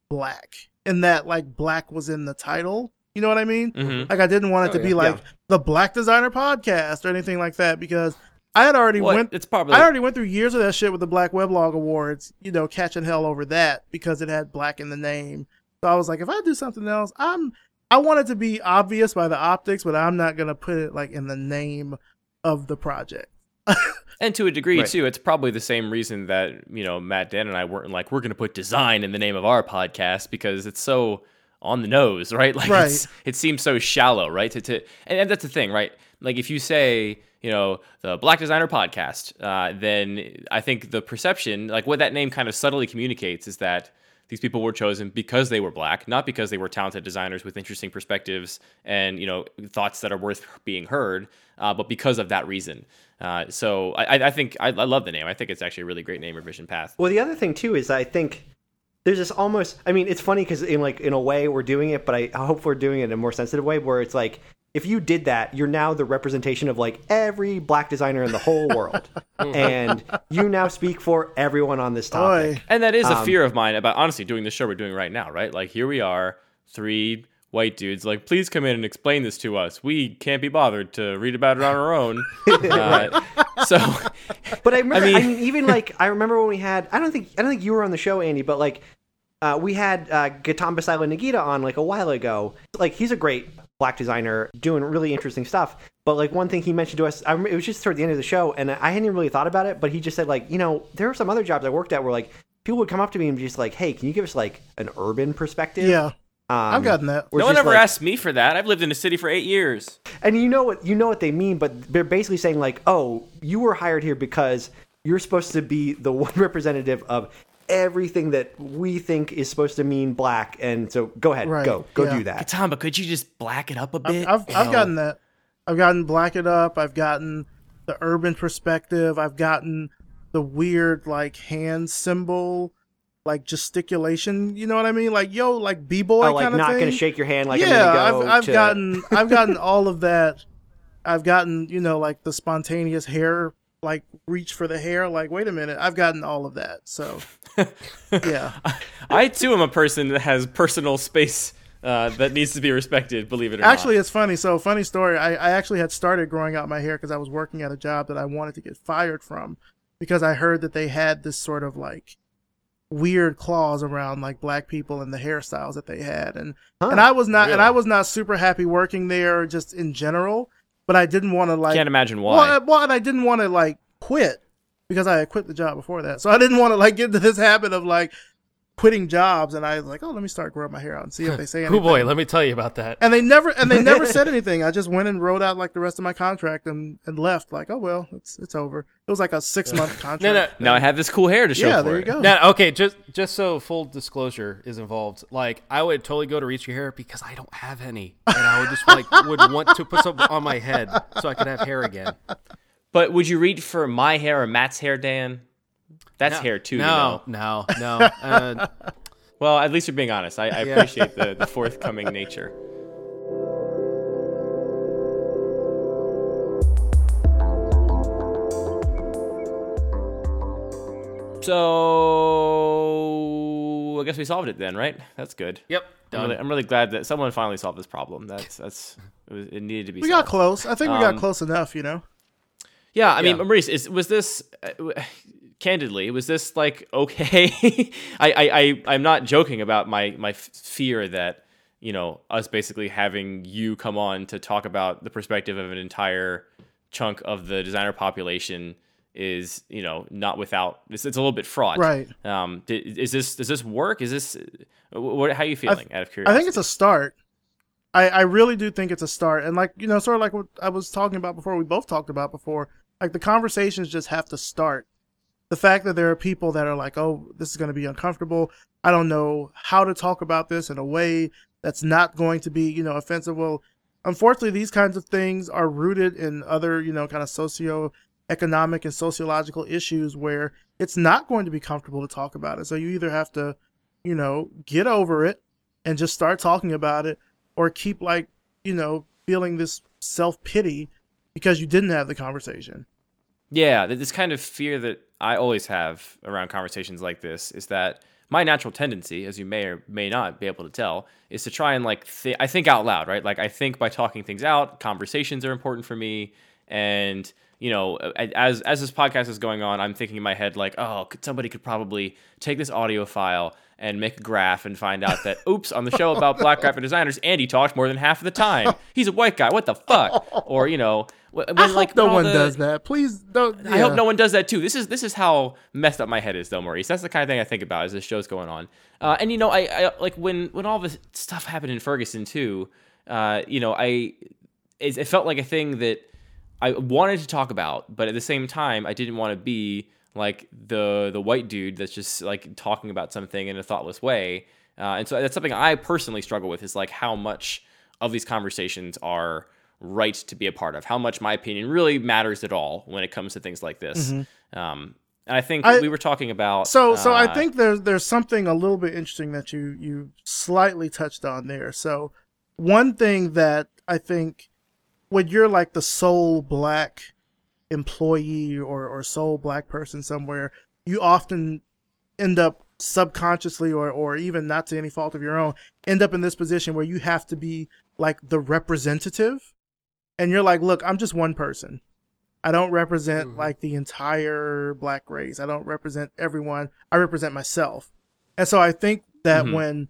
black, in that like black was in the title. You know what I mean? Mhm. Like I didn't want it Oh, to be yeah. like the Black Designer Podcast or anything like that because I had already Well, went. it's probably I already went through years of that shit with the Black Weblog Awards, you know, catching hell over that because it had black in the name. So I was like, if I do something else, I'm I want it to be obvious by the optics, but I'm not gonna put it like in the name of the project. and to a degree Right. too, it's probably the same reason that you know Matt, Dan, and I weren't like we're going to put design in the name of our podcast because it's so on the nose, right? Like Right. it seems so shallow, right? To, to and, and that's the thing, right? Like if you say you know the Black Designer Podcast, uh, then I think the perception, like what that name kind of subtly communicates, is that these people were chosen because they were black, not because they were talented designers with interesting perspectives and you know thoughts that are worth being heard, uh, but because of that reason. Uh, so I, I think I, I love the name. I think it's actually a really great name, Revision Path. Well, the other thing too is I think there's this almost. I mean, it's funny because in like in a way we're doing it, but I, I hope we're doing it in a more sensitive way where it's like if you did that, you're now the representation of like every black designer in the whole world, and you now speak for everyone on this topic. Boy, And that is a Um, fear of mine about honestly doing the show we're doing right now, right? Like here we are, three white dudes, like please come in and explain this to us. We can't be bothered to read about it on our own. uh, so But I remember, I mean- mean, even like I remember when we had. I don't think I don't think you were on the show, Andy, but like uh, we had uh, Gatam Basila Nagita on like a while ago. Like he's a great black designer doing really interesting stuff. But like one thing he mentioned to us, I remember, it was just toward the end of the show, and I hadn't even really thought about it. But he just said like, you know, there are some other jobs I worked at where like people would come up to me and be just like, hey, can you give us like an urban perspective? Yeah, um, I've gotten that. No one ever like- asked me for that. I've lived in a city for eight years. and you know what you know what they mean, but they're basically saying like, oh, you were hired here because you're supposed to be the one representative of everything that we think is supposed to mean black, and so go ahead, Right, go, go yeah. do that. Tom, but could you just black it up a bit? I've You I've gotten that. I've gotten black it up. I've gotten the urban perspective. I've gotten the weird like hand symbol, like gesticulation. You know what I mean? Like yo, like b boy Oh, like not thing. gonna shake your hand like yeah, go I've I've to- gotten I've gotten all of that. I've gotten you know like the spontaneous hair like reach for the hair. Like wait a minute, I've gotten all of that. So yeah, I too am a person that has personal space uh, that needs to be respected. Believe it or Actually, not. Actually, it's funny. So, funny story. I, I actually had started growing out my hair because I was working at a job that I wanted to get fired from because I heard that they had this sort of like weird clause around like black people and the hairstyles that they had, and and I was not and I was not super happy working there just in general. But I didn't want to like Can't imagine why. well, I- well, and I didn't want to like quit because I had quit the job before that. So I didn't want to like get into this habit of like quitting jobs. And I was like, oh, let me start growing my hair out and see if they say anything. Oh boy, let me tell you about that. And they never and they never said anything. I just went and rode out like the rest of my contract and, and left. Like, oh well, it's it's over. It was like a six month contract. No, no, now I have this cool hair to show for you. yeah, for there you it. go. Now, okay, just just so full disclosure is involved. Like, I would totally go to reach your hair because I don't have any, and I would just like would want to put some on my head so I could have hair again. But would you read for my hair or Matt's hair, Dan? That's hair too. No, you no, know. no. Uh, Well, at least you're being honest. I, I Yeah. appreciate the, the forthcoming nature. So I guess we solved it then, right? That's good. yep, I'm really, I'm really glad that someone finally solved this problem. That's that's it, was, it needed to be. we solved. got close. I think we got Um, close enough. You know. Yeah, I mean, Maurice, is, was this uh, w- candidly? Was this like okay? I, I, I, I'm not joking about my my fear that you know us basically having you come on to talk about the perspective of an entire chunk of the designer population is you know not without it's, it's a little bit fraught Right. um is this does this work is this what how are you feeling out of curiosity I think it's a start. I, I really do think it's a start. And like, you know, sort of like what I was talking about before, we both talked about before, like the conversations just have to start. The fact that there are people that are like, oh, this is going to be uncomfortable. I don't know how to talk about this in a way that's not going to be, you know, offensive. Well, unfortunately, these kinds of things are rooted in other, you know, kind of socio-economic and sociological issues where it's not going to be comfortable to talk about it. So you either have to, you know, get over it and just start talking about it or keep like you know feeling this self-pity because you didn't have the conversation Yeah, this kind of fear that I always have around conversations like this is that my natural tendency, as you may or may not be able to tell, is to try and like th- I think out loud, right? Like I think by talking things out, conversations are important for me, and you know, as as this podcast is going on, I'm thinking in my head like, oh, could, somebody could probably take this audio file and make a graph and find out that oops, on the show about black graphic designers, Andy talks more than half of the time. He's a white guy. What the fuck? Or you know, when i like hope no one the- does that please don't I hope no one does that too. This is this is how messed up my head is, though, Maurice. That's the kind of thing I think about as this show's going on. Uh, and you know, I, I like when when all this stuff happened in Ferguson too. Uh, you know, I it, it felt like a thing that I wanted to talk about, but at the same time, I didn't want to be like the the white dude that's just like talking about something in a thoughtless way. Uh, and so that's something I personally struggle with is like how much of these conversations are right to be a part of, how much my opinion really matters at all when it comes to things like this. Um, and I think I- we were talking about so so i uh, think there's there's something a little bit interesting that you you slightly touched on there so one thing that i think when you're like the sole black employee or or sole black person somewhere you often end up subconsciously or or even not to any fault of your own end up in this position where you have to be like the representative and you're like look i'm just one person. I don't represent like the entire black race. I don't represent everyone. I represent myself. And so i think that Mhm. when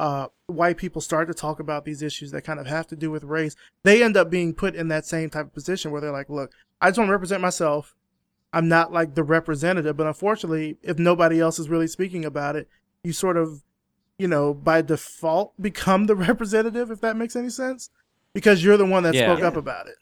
uh, white people start to talk about these issues that kind of have to do with race, they end up being put in that same type of position where they're like, look, I just want to represent myself. I'm not like the representative, but unfortunately, if nobody else is really speaking about it, you sort of, you know, by default become the representative, if that makes any sense, because you're the one that Yeah. spoke Yeah. up about it.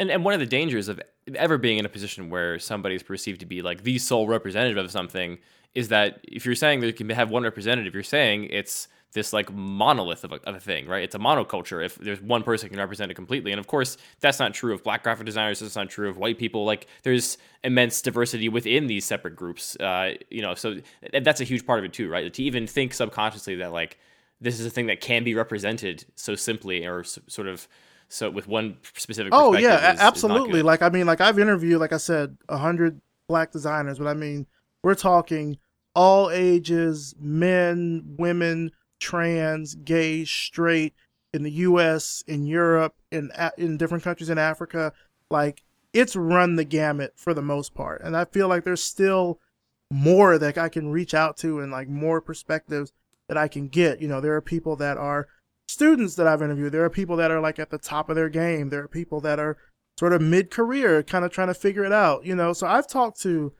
And and one of the dangers of ever being in a position where somebody is perceived to be like the sole representative of something is that if you're saying that you can have one representative, you're saying it's this like monolith of a, of a thing, right? It's a monoculture. If there's one person can represent it completely, and of course that's not true of black graphic designers. That's not true of white people. Like there's immense diversity within these separate groups. Uh, you know, so that's a huge part of it too, right? To even think subconsciously that like this is a thing that can be represented so simply or s- sort of so with one specific. Oh yeah, is- a- is absolutely. Like I mean, like I've interviewed, like I said, a hundred black designers, but I mean, we're talking all ages, men, women, trans, gay, straight, in the U.S., in Europe, in in different countries in Africa. Like it's run the gamut for the most part, and I feel like there's still more that I can reach out to and like more perspectives that I can get. You know, there are people that are students that I've interviewed. There are people that are like at the top of their game. There are people that are sort of mid career, kind of trying to figure it out, you know. So I've talked to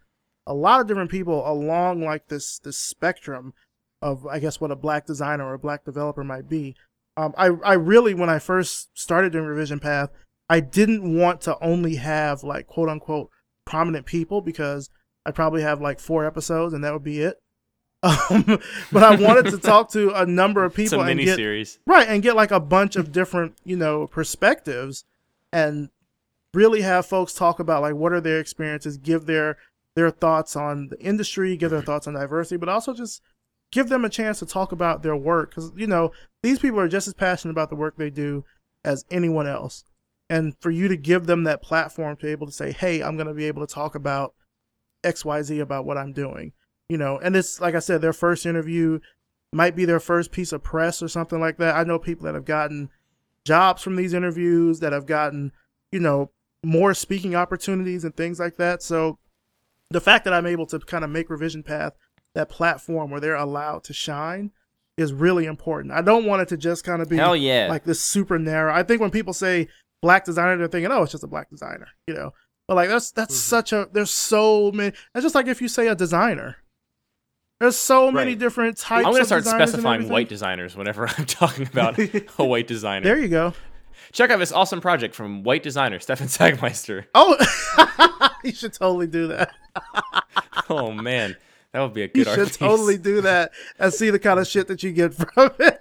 a lot of different people along like this this spectrum of I guess what a black designer or a black developer might be. Um, I I really when I first started doing Revision Path, I didn't want to only have like quote unquote prominent people because I'd probably have like four episodes and that would be it. Um, but I wanted to talk to a number of it's people a and get series. right and get like a bunch of different you know perspectives and really have folks talk about like what are their experiences give their their thoughts on the industry give their thoughts on diversity but also just give them a chance to talk about their work because you know these people are just as passionate about the work they do as anyone else and for you to give them that platform to be able to say hey i'm going to be able to talk about xyz about what i'm doing you know and it's like i said their first interview might be their first piece of press or something like that. I know people that have gotten jobs from these interviews that have gotten you know more speaking opportunities and things like that. So the fact that i'm able to kind of make revision path that platform where they're allowed to shine is really important. I don't want it to just kind of be Hell yeah. like this super narrow. I think when people say black designer they're thinking oh it's just a black designer you know? But like that's that's Mm-hmm. such a there's so many it's just like if you say a designer there's so many Right. different types I'm going to of start specifying white designers whenever I'm talking about a white designer. there you go Check out this awesome project from white designer Stefan Sagmeister. oh you should totally do that Oh man, that would be a good. you should piece. totally do that and see the kind of shit that you get from it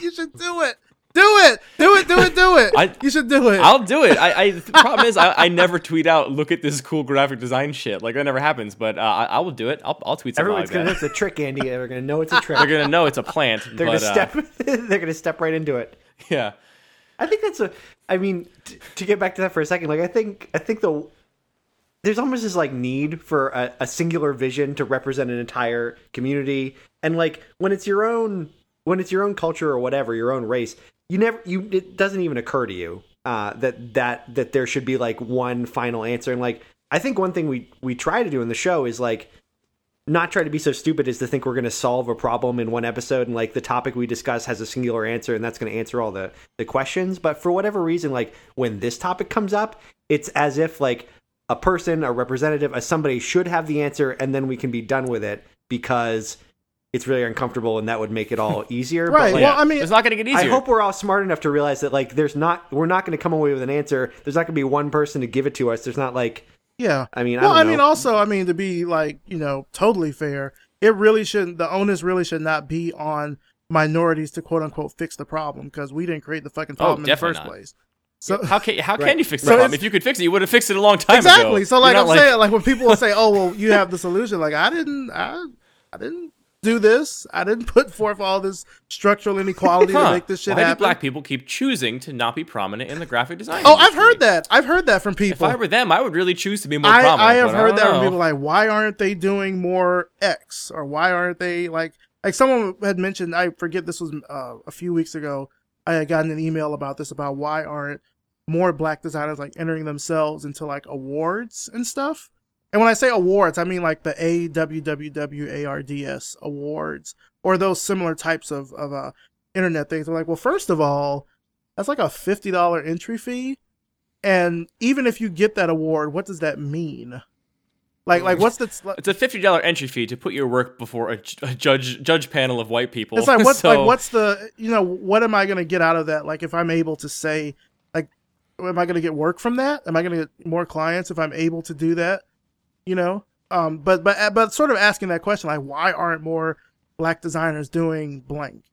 you should do it do it do it do it do it I- you should do it I'll do it. I, I the problem is I, I never tweet out look at this cool graphic design shit. Like that never happens. But uh, I, I will do it. I'll, I'll tweet something Everyone's like gonna know it's a trick, Andy. They're gonna know it's a trick. They're gonna know it's a plant. They're but, gonna uh, step. they're gonna step right into it. yeah. I think that's a. I mean, t- to get back to that for a second, like I think I think the there's almost this like need for a, a singular vision to represent an entire community, and like when it's your own when it's your own culture or whatever, your own race, you never you it doesn't even occur to you uh, that that that there should be like one final answer, and like I think one thing we we try to do in the show is like not try to be so stupid as to think we're going to solve a problem in one episode and like the topic we discuss has a singular answer and that's going to answer all the the questions. But for whatever reason like when this topic comes up it's as if like a person a representative a somebody should have the answer and then we can be done with it because it's really uncomfortable and that would make it all easier Right, but like, Well, I mean- it's not gonna get easier. I hope we're all smart enough to realize that like there's not we're not going to come away with an answer there's not going to be one person to give it to us there's not like Yeah. I mean, I well, don't I, know. mean, also, I mean, to be like, you know, totally fair, it really shouldn't. The onus really should not be on minorities to quote unquote fix the problem because we didn't create the fucking oh, problem in the Oh, first not. place. So how can how can Right. you fix the So problem? If you could fix it, you would have fixed it a long time ago. exactly. So like I'm not saying, like when people will say, "Oh, well, you have the solution," like I didn't, I, I didn't do this. I didn't put forth all this structural inequality Huh. to make this shit Why happen. do black people keep choosing to not be prominent in the graphic design? oh, I've heard that. I've heard that from people. If. I were them, I would really choose to be more I, prominent. I have heard don't that from people like, why aren't they doing more X or why aren't they like like someone had mentioned I forget this was uh, a few weeks ago. I had gotten an email about this about why aren't more black designers like entering themselves into like awards and stuff. And when I say awards, I mean like the AWWWARDS awards or those similar types of of uh, internet things. I'm like, well, first of all, that's like a fifty dollar entry fee, and even if you get that award, what does that mean? Like, like what's the? It's a fifty dollar entry fee to put your work before a, a judge judge panel of white people. It's like what's So- like what's the you know what am I going to get out of that? Like if I'm able to say like, am I going to get work from that? Am I going to get more clients if I'm able to do that? You know, um, but but but sort of asking that question like, why aren't more black designers doing blank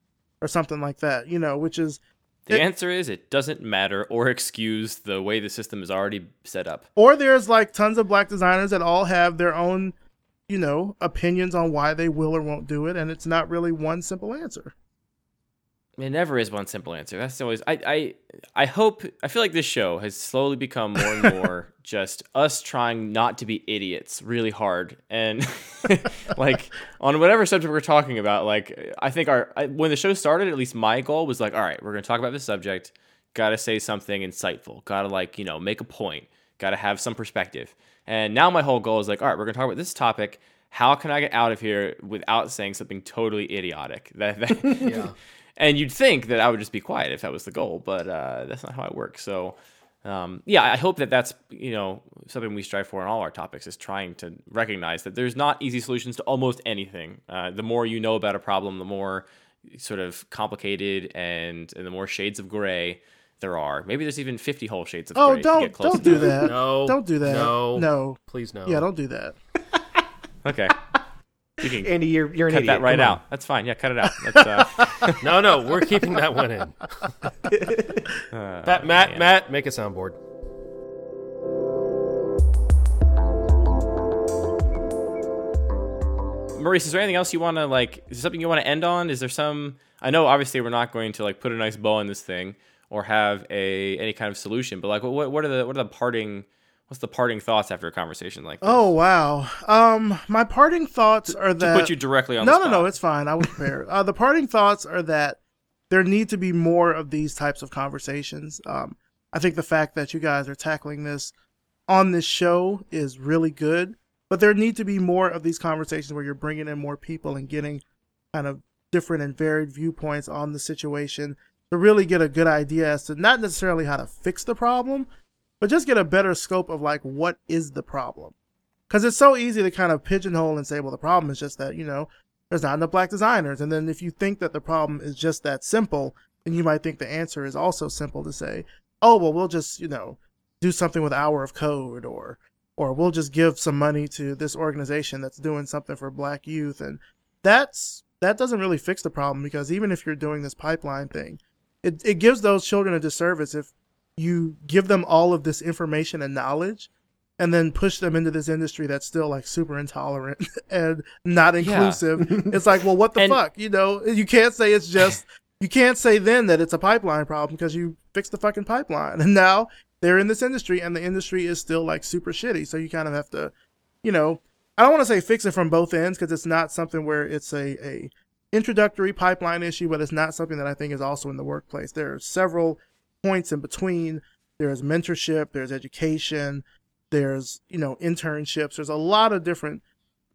or something like that? You know, which is The answer is it doesn't matter or excuse the way the system is already set up. or there's like tons of black designers that all have their own you know opinions on why they will or won't do it and it's not really one simple answer It never is one simple answer. That's always I I I hope I feel like this show has slowly become more and more just us trying not to be idiots really hard and like on whatever subject we're talking about like I think our I, when the show started at least my goal was like all right, we're going to talk about this subject, got to say something insightful, got to like, you know, make a point, got to have some perspective. And now my whole goal is like all right, we're going to talk about this topic how can I get out of here without saying something totally idiotic? That, that Yeah. And you'd think that I would just be quiet if that was the goal, but uh, that's not how it works. So, um, yeah, I hope that that's you know something we strive for in all our topics is trying to recognize that there's not easy solutions to almost anything. Uh, the more you know about a problem, the more sort of complicated and, and the more shades of gray there are. Maybe there's even 50 whole shades of oh gray. Oh, don't get close don't to do that No. don't do that No. no Please no. yeah don't do that Okay. You can Andy, you're you're an cut idiot. that right Come on. out. That's fine. Yeah, cut it out. That's, uh, No, no, we're keeping that one in. Matt, Matt, man. Matt, make a soundboard. Maurice, is there anything else you want to like? Is there something you want to end on? Is there some? I know obviously we're not going to like put a nice bow on this thing or have a any kind of solution, but like what what are the what are the parting? What's the parting thoughts after a conversation like this? oh wow. Um my parting thoughts are to that put you directly on no no no it's fine. I was prepared. Uh, the parting thoughts are that there need to be more of these types of conversations. Um i think the fact that you guys are tackling this on this show is really good but there need to be more of these conversations where you're bringing in more people and getting kind of different and varied viewpoints on the situation to really get a good idea as to not necessarily how to fix the problem but just get a better scope of like what is the problem. Because it's so easy to kind of pigeonhole and say well the problem is just that you know there's not enough black designers. And then if you think that the problem is just that simple then you might think the answer is also simple to say oh well we'll just you know do something with hour of code or or we'll just give some money to this organization that's doing something for black youth. And that's that doesn't really fix the problem because even if you're doing this pipeline thing it, it gives those children a disservice if you give them all of this information and knowledge and then push them into this industry that's still like super intolerant and not inclusive. it's like, well, what the And- fuck? You know, you can't say it's just, you can't say then that it's a pipeline problem because you fixed the fucking pipeline. And now they're in this industry and the industry is still like super shitty. So you kind of have to, you know, I don't want to say fix it from both ends because it's not something where it's a, a introductory pipeline issue, but it's not something that I think is also in the workplace. There are several points in between. There's mentorship, there's education, there's, you know, internships. There's a lot of different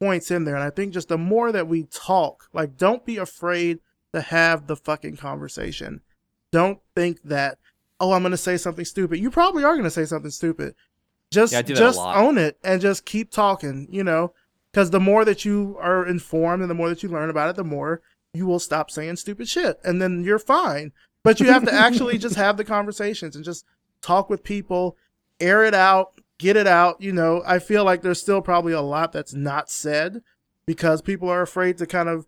points in there. And I think just the more that we talk, like, don't be afraid to have the fucking conversation. Don't think that, oh, I'm going to say something stupid. You probably are going to say something stupid. Just, Yeah, I do that a just own it and just keep talking, you know, because the more that you are informed and the more that you learn about it, the more you will stop saying stupid shit. And then you're fine. But you have to actually just have the conversations and just talk with people, air it out, get it out. You know, I feel like there's still probably a lot that's not said because people are afraid to kind of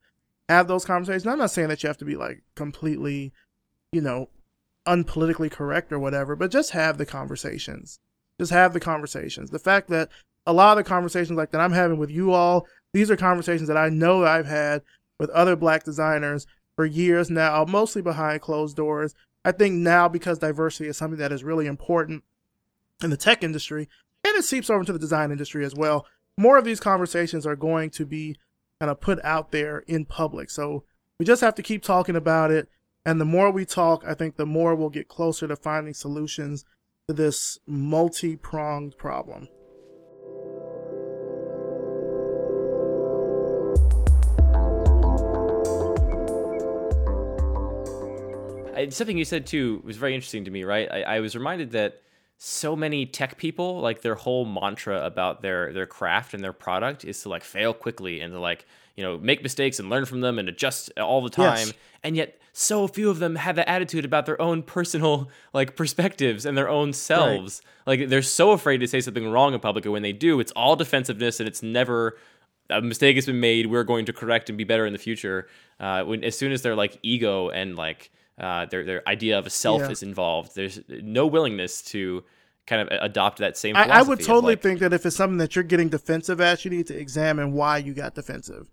have those conversations. I'm not saying that you have to be like completely, you know, unpolitically correct or whatever, but just have the conversations. Just have the conversations. The fact that a lot of the conversations like that I'm having with you all, these are conversations that I know that I've had with other black designers for years now, mostly behind closed doors. I think now because diversity is something that is really important in the tech industry and it seeps over into the design industry as well, more of these conversations are going to be kind of put out there in public. So we just have to keep talking about it. And the more we talk, I think the more we'll get closer to finding solutions to this multi pronged problem. I, something you said too was very interesting to me. Right, I, I was reminded that so many tech people like their whole mantra about their their craft and their product is to like fail quickly and to like you know make mistakes and learn from them and adjust all the time. Yes. and yet so few of them have that attitude about their own personal like perspectives and their own selves. Like they're so afraid to say something wrong in public and when they do it's all defensiveness and it's never a mistake has been made. We're going to correct and be better in the future. Uh, when as soon as their like ego and like uh, their their idea of a self Yeah. is involved there's no willingness to kind of adopt that same I, I would totally like- think that if it's something that you're getting defensive at, you need to examine why you got defensive.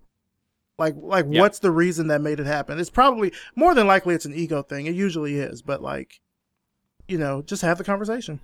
Like, like Yeah. what's the reason that made it happen? It's probably more than likely it's an ego thing. It usually is, but like, you know, just have the conversation.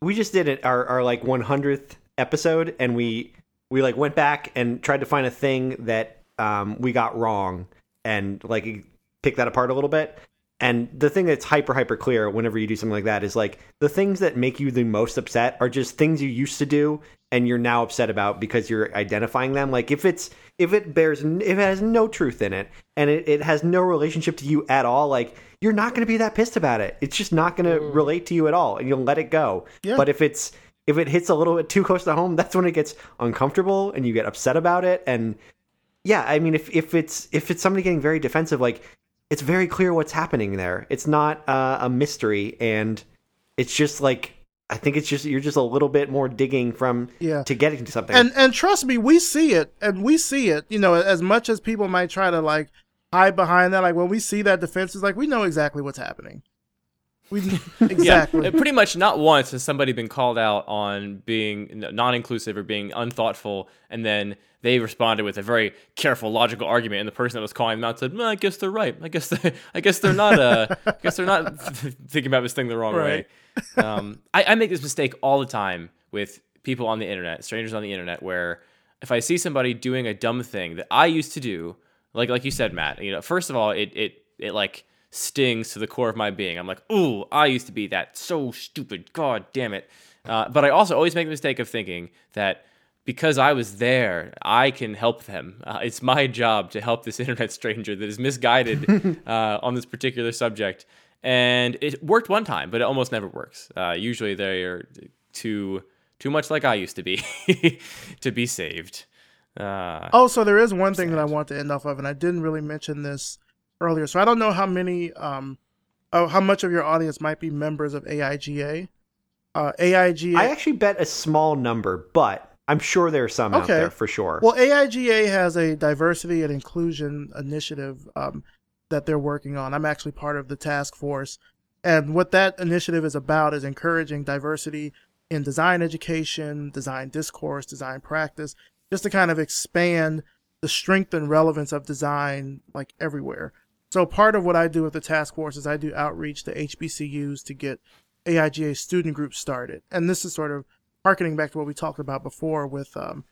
we just did it our, our like 100th episode and we we like went back and tried to find a thing that um, we got wrong and like pick that apart a little bit and the thing that's hyper hyper clear whenever you do something like that is like the things that make you the most upset are just things you used to do and you're now upset about because you're identifying them. Like if it's if it bears if it has no truth in it and it, it has no relationship to you at all like you're not going to be that pissed about it. It's just not going to mm. relate to you at all and you'll let it go. Yeah. but if it's if it hits a little bit too close to home that's when it gets uncomfortable and you get upset about it. And yeah i mean if if it's if it's somebody getting very defensive like it's very clear what's happening there it's not uh, a mystery and it's just like i think it's just you're just a little bit more digging from Yeah. to getting to something And and trust me, we see it, and we see it. You know, as much as people might try to like hide behind that, like when we see that defense, is like we know exactly what's happening. We exactly. Yeah, pretty much not once has somebody been called out on being non-inclusive or being unthoughtful, and then they responded with a very careful, logical argument, and the person that was calling them out said, well, "I guess they're right. I guess they, I guess they're not. Uh, I guess they're not thinking about this thing the wrong Right. way." Um, I, I make this mistake all the time with people on the internet, strangers on the internet, where if I see somebody doing a dumb thing that I used to do, like like you said, Matt, you know, first of all, it it it like stings to the core of my being. I'm like, ooh, I used to be that so stupid. God damn it. Uh, but I also always make the mistake of thinking that because I was there, I can help them. Uh, it's my job to help this internet stranger that is misguided uh, on this particular subject. And it worked one time, but it almost never works. Uh, usually they are too too much like I used to be to be saved. Uh, Oh, so there is one thing that I want to end off of, and I didn't really mention this earlier. So I don't know how many, um, oh, how much of your audience might be members of AIGA. Uh, AIGA. i actually bet a small number but i'm sure there are some out there for sure Well, AIGA has a diversity and inclusion initiative um, that they're working on. I'm actually part of the task force. And what that initiative is about is encouraging diversity in design education, design discourse, design practice, just to kind of expand the strength and relevance of design like everywhere. So part of what I do with the task force is I do outreach to HBCUs to get AIGA student groups started. And this is sort of harkening back to what we talked about before with um,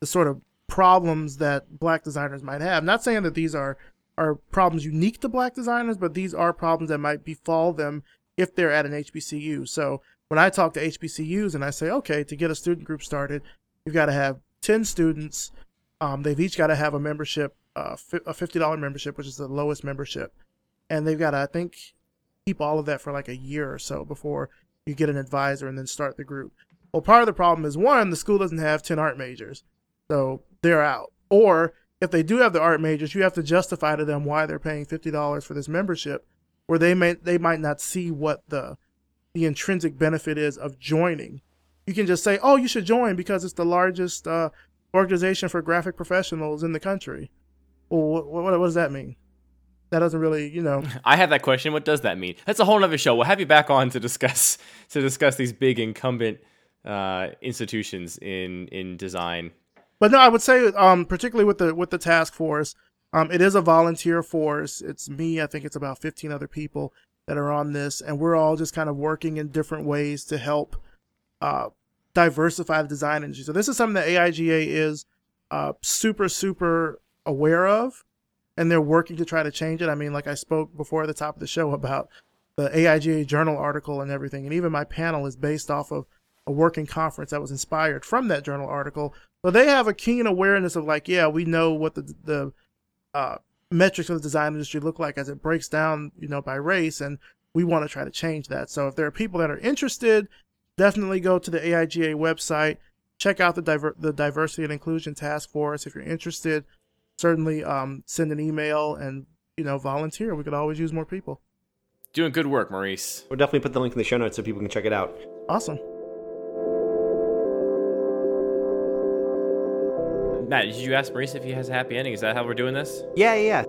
the sort of problems that black designers might have. Not saying that these are are problems unique to black designers, but these are problems that might befall them if they're at an HBCU. So when I talk to HBCUs and I say, okay, to get a student group started, you've got to have 10 students. Um, they've each got to have a membership, a $50 membership, which is the lowest membership. And they've got to, I think, keep all of that for like a year or so before you get an advisor and then start the group. Well, part of the problem is one, the school doesn't have 10 art majors. So they're out. Or if they do have the art majors, you have to justify to them why they're paying $50 for this membership, where they may they might not see what the the intrinsic benefit is of joining. You can just say, "Oh, you should join because it's the largest uh, organization for graphic professionals in the country." Well, what, what, what does that mean? That doesn't really, you know. I have that question. What does that mean? That's a whole other show. We'll have you back on to discuss to discuss these big incumbent uh, institutions in in design. But no, I would say, um, particularly with the with the task force, um, it is a volunteer force. It's me. I think it's about fifteen other people that are on this, and we're all just kind of working in different ways to help uh, diversify the design industry. So this is something that AIGA is uh, super super aware of, and they're working to try to change it. I mean, like I spoke before at the top of the show about the AIGA journal article and everything, and even my panel is based off of a working conference that was inspired from that journal article. So they have a keen awareness of like, yeah, we know what the the uh, metrics of the design industry look like as it breaks down, you know, by race. And we want to try to change that. So if there are people that are interested, definitely go to the AIGA website, check out the diver- the diversity and inclusion task force. If you're interested, certainly um, send an email and you know volunteer. We could always use more people. Doing good work, Maurice. We'll definitely put the link in the show notes so people can check it out. Awesome. Matt, did you ask Maurice if he has a happy ending? Is that how we're doing this? Yeah, yeah, yeah.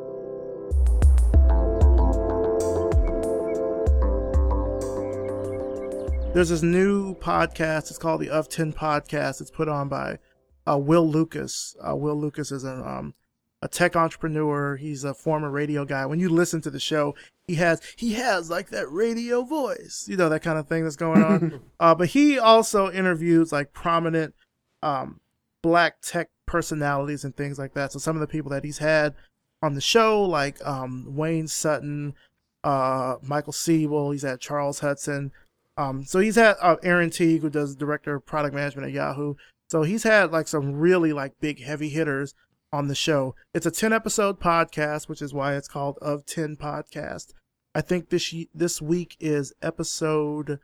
There's this new podcast. It's called the Of Ten Podcast. It's put on by uh, Will Lucas. Uh, Will Lucas is an um, a tech entrepreneur. He's a former radio guy. When you listen to the show, he has he has like that radio voice, you know that kind of thing that's going on. uh, but he also interviews like prominent um, black tech personalities and things like that. So some of the people that he's had on the show, like um, Wayne Sutton, uh, Michael Seibel, he's had Charles Hudson. Um, so he's had uh, Aaron Teague, who does director of product management at Yahoo. So he's had like some really like big heavy hitters on the show. It's a 10 episode podcast, which is why it's called Of 10 Podcast. I think this this week is episode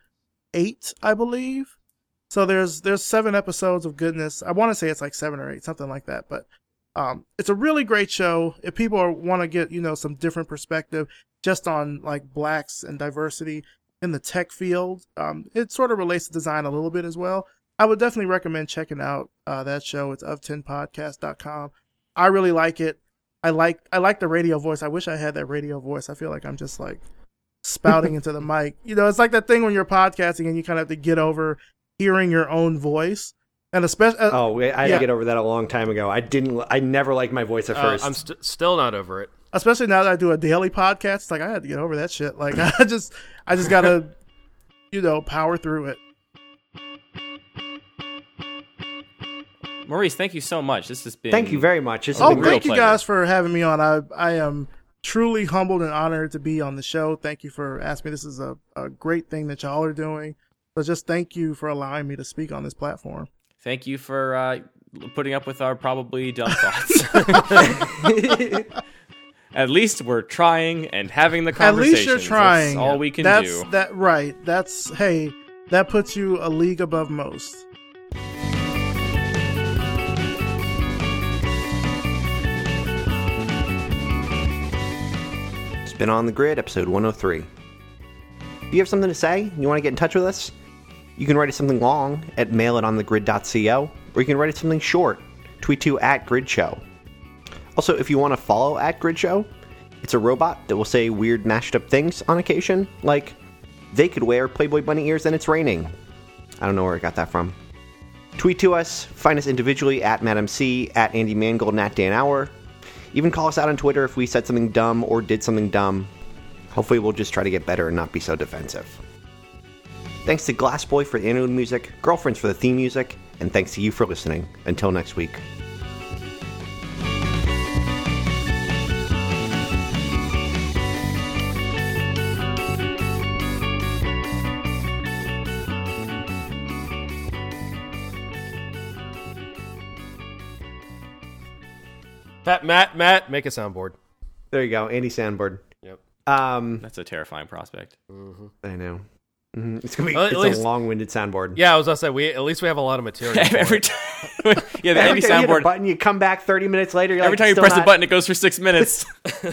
8, I believe. So there's there's 7 episodes of goodness. I want to say it's like 7 or 8, something like that, but um, it's a really great show. If people want to get, you know, some different perspective just on like blacks and diversity in the tech field, um, it sort of relates to design a little bit as well. I would definitely recommend checking out uh, that show. It's of10podcast.com. I really like it. I like I like the radio voice. I wish I had that radio voice. I feel like I'm just like spouting into the mic. You know, it's like that thing when you're podcasting and you kind of have to get over hearing your own voice. And especially, uh, oh, I had yeah. to get over that a long time ago. I didn't. I never liked my voice at uh, first. I'm st- still not over it. Especially now that I do a daily podcast, it's like I had to get over that shit. Like I just, I just gotta, you know, power through it. Maurice, thank you so much. This has been. Thank you very much. This oh, been thank you pleasure. guys for having me on. I I am truly humbled and honored to be on the show. Thank you for asking me. This is a, a great thing that y'all are doing. So just thank you for allowing me to speak on this platform. Thank you for uh, putting up with our probably dumb thoughts. At least we're trying and having the conversation. At least you're trying. That's all we can That's, do. That right. That's hey. That puts you a league above most. Spin on the Grid, episode 103. If you have something to say, you want to get in touch with us, you can write us something long at mailitonthegrid.co, or you can write us something short, tweet to at gridshow. Also, if you want to follow at gridshow, it's a robot that will say weird mashed up things on occasion, like, they could wear Playboy bunny ears and it's raining. I don't know where I got that from. Tweet to us, find us individually at Madam C, at Andy Mangold, and at Dan Auer. Even call us out on Twitter if we said something dumb or did something dumb. Hopefully, we'll just try to get better and not be so defensive. Thanks to Glassboy for the interlude music, Girlfriends for the theme music, and thanks to you for listening. Until next week. Matt, Matt, Matt, make a soundboard. There you go, Andy Sandboard. Yep. Um, That's a terrifying prospect. I know. Mhm. It's gonna be Well, it's least- a long-winded soundboard. Yeah, I was gonna say we at least we have a lot of material. every time, yeah, the Every Andy time you hit a soundboard. button, you come back 30 minutes later. You're Every like, time you "Still press the button, it goes for six minutes.